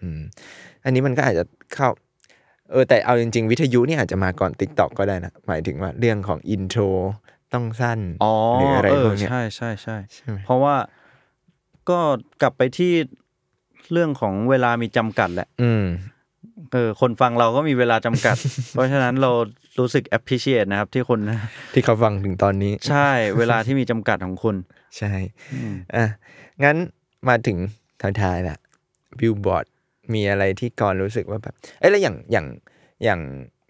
อืม อันนี้มันก็อาจจะเข้า เออ แต่เอาจริง ๆ วิทยุนี่อาจจะมาก่อนติ๊กต็อกก็ได้นะ หมายถึงว่าเรื่องของอินโทรต้องสั้นอ๋อหรืออะไรเอพอวกเนี้ยใช่ใช่ใช่ใช่ไหมเพราะว่าก็กลับไปที่เรื่องของเวลามีจำกัดแหละ อืม เออคนฟังเราก็มีเวลาจำกัด เพราะฉะนั้นเรารู้สึก appreciate นะครับ ที่คนที่เขาฟังถึงตอนนี้ ใช่เวลาที่มีจำกัดของคุณ ใช่อะงั้นมาถึงท้ายๆละบิลบอร์ดมีอะไรที่ก่อนรู้สึกว่าแบบเอ้ยแล้วอย่างอย่างอย่าง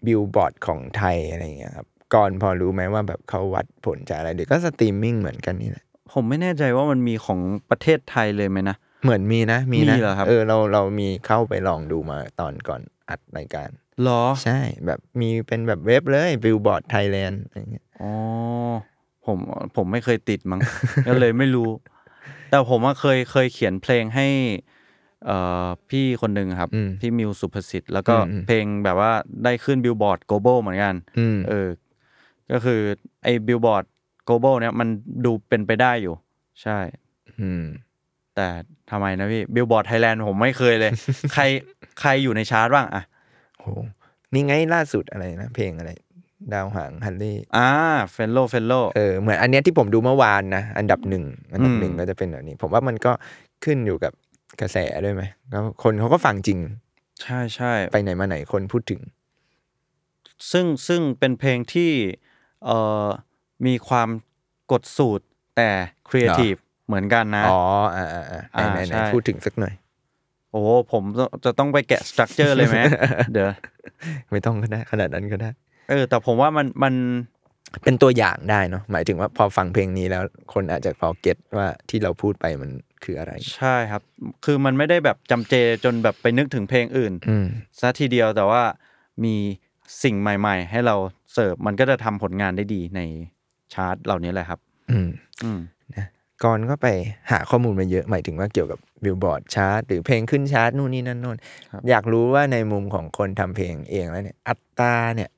บิลบอร์ดของไทยอะไรอย่างเงี้ยครับก่อนพอรู้ไหมว่าแบบเขาวัดผลจากอะไรหรือก็สตรีมมิ่งเหมือนกันนี่แหละผมไม่แน่ใจว่ามันมีของประเทศไทยเลยไหมนะ เหมือนมีนะมีนะมีเหรอครับ เออเราเรามีเข้าไปลองดูมาตอนก่อนอัดรายการหรอ ใช่แบบมีเป็นแบบเว็บเลยบิลบอร์ดไทยแลนด์อะไรเงี้ยอ๋อผมผมไม่เคยติดมั้งก็เลยไม่รู้ แต่ผมว่าเคยเคยเขียนเพลงให้เอ่อพี่คนหนึ่งครับอืมพี่มิวศุภศิษฏ์แล้วก็อืมอืมเพลงแบบว่าได้ขึ้น Billboard global เหมือนกันอืมเออ ก็คือไอ้บิลบอร์ด global เนี่ยมันดูเป็นไปได้อยู่ ใช่ อืม แต่ทำไมนะพี่ Billboard Thailand ผมไม่เคยเลย ใครใครอยู่ในชาร์ตบ้างอะโหนี่ไงล่าสุดอะไรนะเพลงอะไร ดาวหางฮัลเลย์อ่า fellow fellow เออเหมือนอันเนี้ยที่ผมดูเมื่อวานนะ อันดับหนึ่งอันดับอืมหนึ่งก็จะเป็นแบบนี้ ผมว่ามันก็ขึ้นอยู่กับกระแสด้วยไหมแล้วคนเขาก็ฟังจริง ใช่ใช่ไปไหนมาไหนคนพูดถึง ซึ่งซึ่งเป็นเพลงที่เอ่อมีความกดสูตรแต่ครีเอทีฟ เหมือนกันนะ อ๋ออ่าอ่าอ่าไหนอ่าไหนไหนใช่พูดถึงสักหน่อย โอ้โหผมจะต้องไปแกะสตรัคเจอร์เลยไหมเดี๋ยวไม่ต้องก็ได้ ขนาดนั้นก็ได้ เออ แต่ผมว่ามันมันเป็นตัวอย่างได้เนาะหมายถึงว่าพอฟังเพลงนี้แล้ว คนอาจจะพอเก็ตว่าที่เราพูดไปมันคืออะไร ใช่ครับ คือมันไม่ได้แบบจำเจจนแบบไปนึกถึงเพลงอื่นอืมซะทีเดียวแต่ว่ามีสิ่งใหม่ ๆ ให้เราเสิร์ฟมันก็จะทำผลงานได้ดีในชาร์ตเหล่านี้แหละครับ อืมอืม ก่อนก็ไปหาข้อมูลมาเยอะหมายถึงว่าเกี่ยวกับบิลบอร์ดชาร์ตหรือเพลงขึ้นชาร์ตนู่นนี่นั่นโน่นครับอยากรู้ว่าในมุมของคนทำเพลงเองแล้วเนี่ยอัตราเนี่ย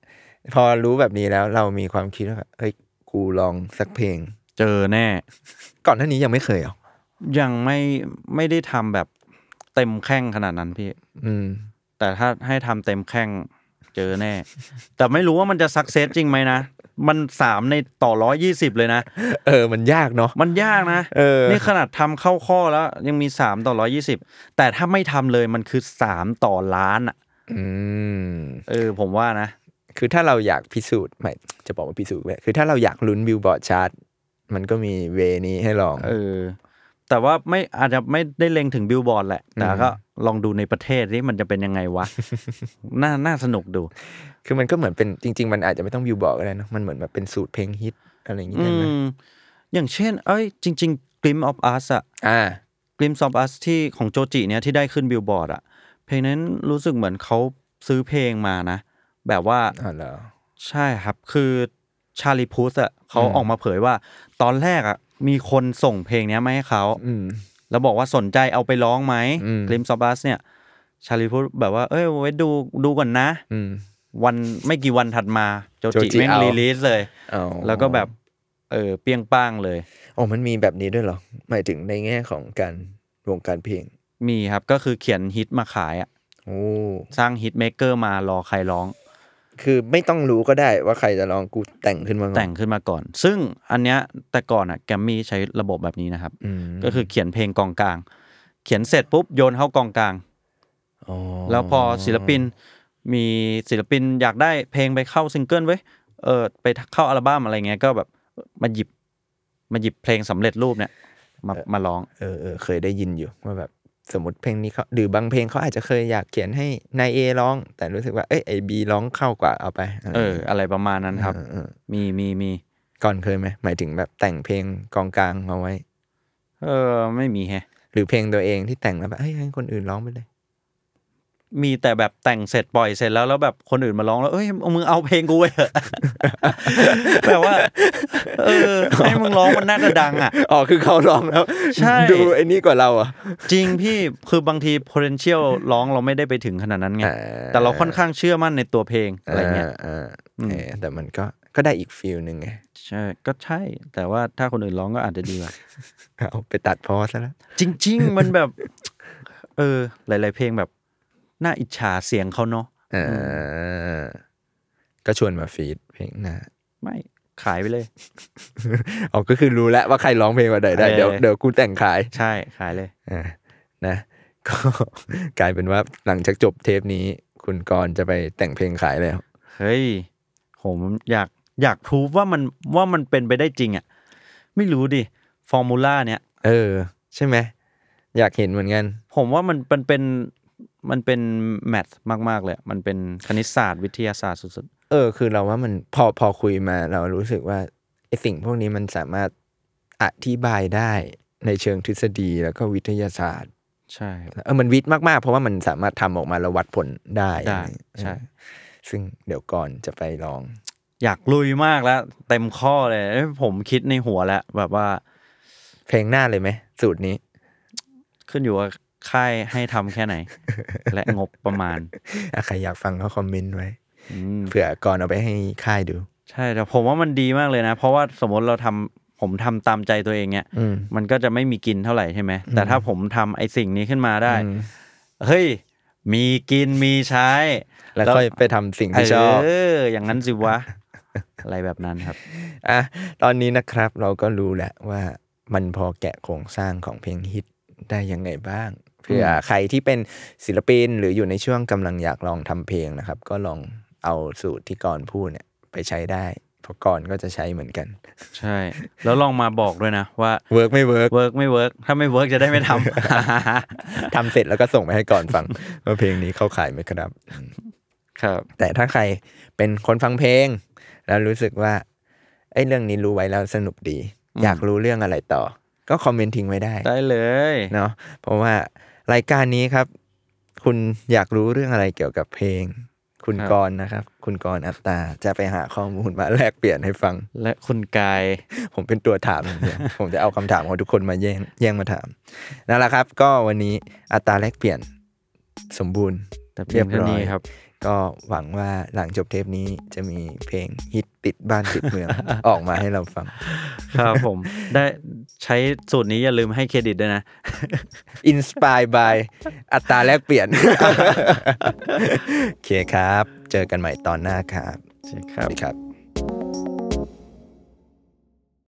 พอรู้แบบนี้แล้วเรามีความคิดว่าแบบเฮ้ยกูลองสักเพลง เจอแน่ ก่อนหน้านี้ยังไม่เคยเหรอยังไม่ไม่ได้ทำแบบเต็มแข้งขนาดนั้นพี่ อืม แต่ถ้าให้ทำเต็มแข้งเจอแน่ แต่ไม่รู้ว่ามันจะ success จริงไหมนะ มันสามในต่อร้อยยี่สิบเลยนะเออมันยากเนาะมันยากนะเออนี่ขนาดทำเข้าข้อแล้วยังมีสามต่อร้อยยี่สิบแต่ถ้าไม่ทำเลยมันคือสามต่อล้านอะอืมเออผมว่านะ คือถ้าเราอยากพิสูจน์ไม่จะบอกว่าพิสูจน์ไปคือถ้าเราอยากลุ้น Billboard chart มันก็มี way นี้ให้ลอง เออ แต่ว่าไม่อาจจะไม่ได้เล็งถึงบิลบอร์ดแหละแต่ก็ ลองดูในประเทศนี่มันจะเป็นยังไงวะ น่าน่าสนุกดู คือมันก็เหมือนเป็นจริง ๆ มันอาจจะไม่ต้องบิลบอร์ดก็ได้เนอะมันเหมือนแบบเป็นสูตรเพลงฮิตอะไรอย่างงี้อืมได้ไหมอย่างเช่น เอ้ย จริง ๆ Glimpse of Us อะอ่า Glimpse of Us ที่ของโจจิเนี่ยที่ได้ขึ้นบิลบอร์ดอะเพลงนั้นรู้สึกเหมือนเขาซื้อเพลงมานะ แบบว่าอ๋อเหรอใช่ครับคือ Charlie Puth อะเขาออกมาเผยว่า ตอนแรกอะมีคนส่งเพลงเนี้ยมาให้เขาอืม แล้วบอกว่าสนใจเอาไปร้องไหมอืม Glimpse of Us เนี่ย Charlie Puth แบบว่า เอ้ยไว้ดูดูก่อนนะอืมวันไม่กี่วันถัดมา โจโจจิจิแม่งเอา release เลยอ๋อแล้วก็แบบเออเปรี้ยงป้างเลยโอ้มันมีแบบนี้ด้วยเหรอ หมายถึงในแง่ของการวงการเพลง มีครับก็คือเขียนฮิตมาขายอะโอ้สร้าง hit maker มารอใครร้อง คือไม่ต้องรู้ก็ได้ว่าใครจะร้องกูแต่งขึ้นมาก่อนแต่งขึ้นมาก่อน ซึ่งอันเนี้ยแต่ก่อนอะแกมมี่ใช้ระบบแบบนี้นะครับอืมก็คือเขียนเพลงกองกลาง เขียนเสร็จปุ๊บโยนเข้ากองกลางอ๋อแล้วพอศิลปินมีศิลปินอยากได้เพลงไปเข้าซิงเกิลไว้ยเออไปเข้าอัลบั้มอะไรเงี้ยก็แบบมาหยิบมาหยิบเพลงสำเร็จรูปเนี่ยมามาร้องเออเออเคยได้ยินอยู่ว่าแบบ สมมติเพลงนี้เขาหรือบางเพลงเขาอาจจะเคยอยากเขียนให้นายเอร้อง แต่รู้สึกว่าเอ้ยไอบีร้องเข้ากว่าเอาไปะไรเออ อะไรประมาณนั้นครับเออเออมีมีมีก่อนเคยไหมหมายถึงแบบแต่งเพลงกองกลางเอาไว้ เออ ไม่มีแฮะ หรือเพลงตัวเองที่แต่งแล้วแบบเฮ้ยให้คนอื่นร้องไปเลย มีแต่แบบแต่งเสร็จปล่อยเสร็จแล้วแล้วแบบคนอื่นมาร้องแล้วเอ้ยมึงเอาเพลงกูไปเถอะแบบว่า เออให้มึงร้องมันน่าจะดังอะอ๋อคือเขาร้องแล้วใช่ดูไอ้นี่กว่าเราอะจริงพี่คือบางที potential ร้องเราไม่ได้ไปถึงขนาดนั้นไงอ่าแต่เราค่อนข้างเชื่อมั่นในตัวเพลงอะไรเงี้ยอ่าเออแต่มันก็ก็ได้อีกฟิลหนึ่งไงใช่ก็ใช่ แต่ว่าถ้าคนอื่นร้องก็อาจจะดีกว่าเอาไปตัดพอซะแล้วจริง ๆ มันแบบ เออ หลาย ๆ เพลงแบบ น่าอิจฉาเสียงเขาเนาะอ่าก็ชวนมาฟีดเพลงหน้าไม่ขายไปเลยอ๋อก็คือรู้แล้วว่าใครร้องเพลงว่าใดได้เออเดี๋ยวเดี๋ยวกูแต่งขาย ใช่ขายเลยอ่านะ ก็กลายเป็นว่าหลังจากจบเทปนี้ คุณกรณ์จะไปแต่งเพลงขายแล้ว เฮ้ย ผมอยากอยากพูว่ามันว่ามันเป็นไปได้จริงอะ่ะ ไม่รู้ดิ ฟอร์มูล่าเนี่ย เออ ใช่ไหม อยากเห็นเหมือนกัน ผมว่ามันมันเป็น มันเป็นแมทมาก ๆ เลยอะมันเป็นคณิตศาสตร์วิทยาศาสตร์สุดเออ คือเราว่ามันพอพอคุยมาเรารู้สึกว่าไอสิ่งพวกนี้มันสามารถอธิบายได้ในเชิงทฤษฎีแล้วก็วิทยาศาสตร์ๆใช่เออมันวิทย์มากๆ เพราะว่ามันสามารถทำออกมาแล้ววัดผลได้ได้อะไรอย่างเงี้ยใช่เออซึ่งเดี๋ยวก่อนจะไปลอง อยากลุยมากแล้ว เต็มข้อเลยเอ้ยผมคิดในหัวแล้วแบบว่า เพลงหน้าเลยไหมสูตรนี้ ขึ้นอยู่ว่า ค่ายให้ทำแค่ไหน และงบประมาณอะใครอยากฟังก็คอมเมนต์ไว้อืมเผื่อก่อนเอาไปให้ค่ายดู ใช่แต่ผมว่ามันดีมากเลยนะ เพราะว่าสมมติเราทำผมทำตามใจตัวเองเนี่ยอืมมันก็จะไม่มีกินเท่าไหร่ใช่ไหมแต่ถ้าผมทำไอ้สิ่งนี้ขึ้นมาได้อืมเฮ้ยมีกินมีใช้ แล้วค่อยไปทำสิ่งที่ชอบเอออย่างนั้นสิวะ อะไรแบบนั้นครับอะตอนนี้นะครับเราก็รู้แหละว่ามันพอแกะโครงสร้างของเพลงฮิตได้ยังไงบ้าง เพื่อใครที่เป็นศิลปินหรืออยู่ในช่วงกำลังอยากลองทำเพลงนะครับ ก็ลองเอาสูตรที่ก่อนพูดเนี่ยไปใช้ได้เพราะก่อนก็จะใช้เหมือนกัน ใช่ แล้วลองมาบอกด้วยนะว่า work ไม่ work work ไม่ work ถ้าไม่ work จะได้ไม่ทำทำเสร็จแล้วก็ส่งไปให้ก่อนฟังว่าเพลงนี้เข้าข่ายไหมครับ ครับ แต่ถ้าใครเป็นคนฟังเพลง แล้วรู้สึกว่าเอ้ยเรื่องนี้รู้ไว้แล้วสนุกดี อยากรู้เรื่องอะไรต่อ ก็คอมเมนต์ทิ้งไว้ได้ ได้เลยเนาะเพราะว่า รายการนี้ครับ คุณอยากรู้เรื่องอะไรเกี่ยวกับเพลง คุณกรณ์นะครับ คุณกรณ์อัตตาจะไปหาข้อมูลมาแลกเปลี่ยนให้ฟัง และคุณกาย ผมเป็นตัวถามอย่างเดียวผมจะเอาคำถามของทุกคนมาแย่งแย่งมาถามนั่นแหละครับ ก็วันนี้อัตราแลกเปลี่ยนสมบูรณ์แต่เพียงเท่านี้ครับ ก็หวังว่าหลังจบเทปนี้จะมีเพลงฮิตติดบ้านติดเมืองออกมาให้เราฟัง ครับผม ได้ใช้สูตรนี้อย่าลืมให้เครดิตด้วยนะ inspired by AUTTA แลกเปลี่ยน โอเคครับ เจอกันใหม่ตอนหน้าครับ ใช่ครับวัสดีครับ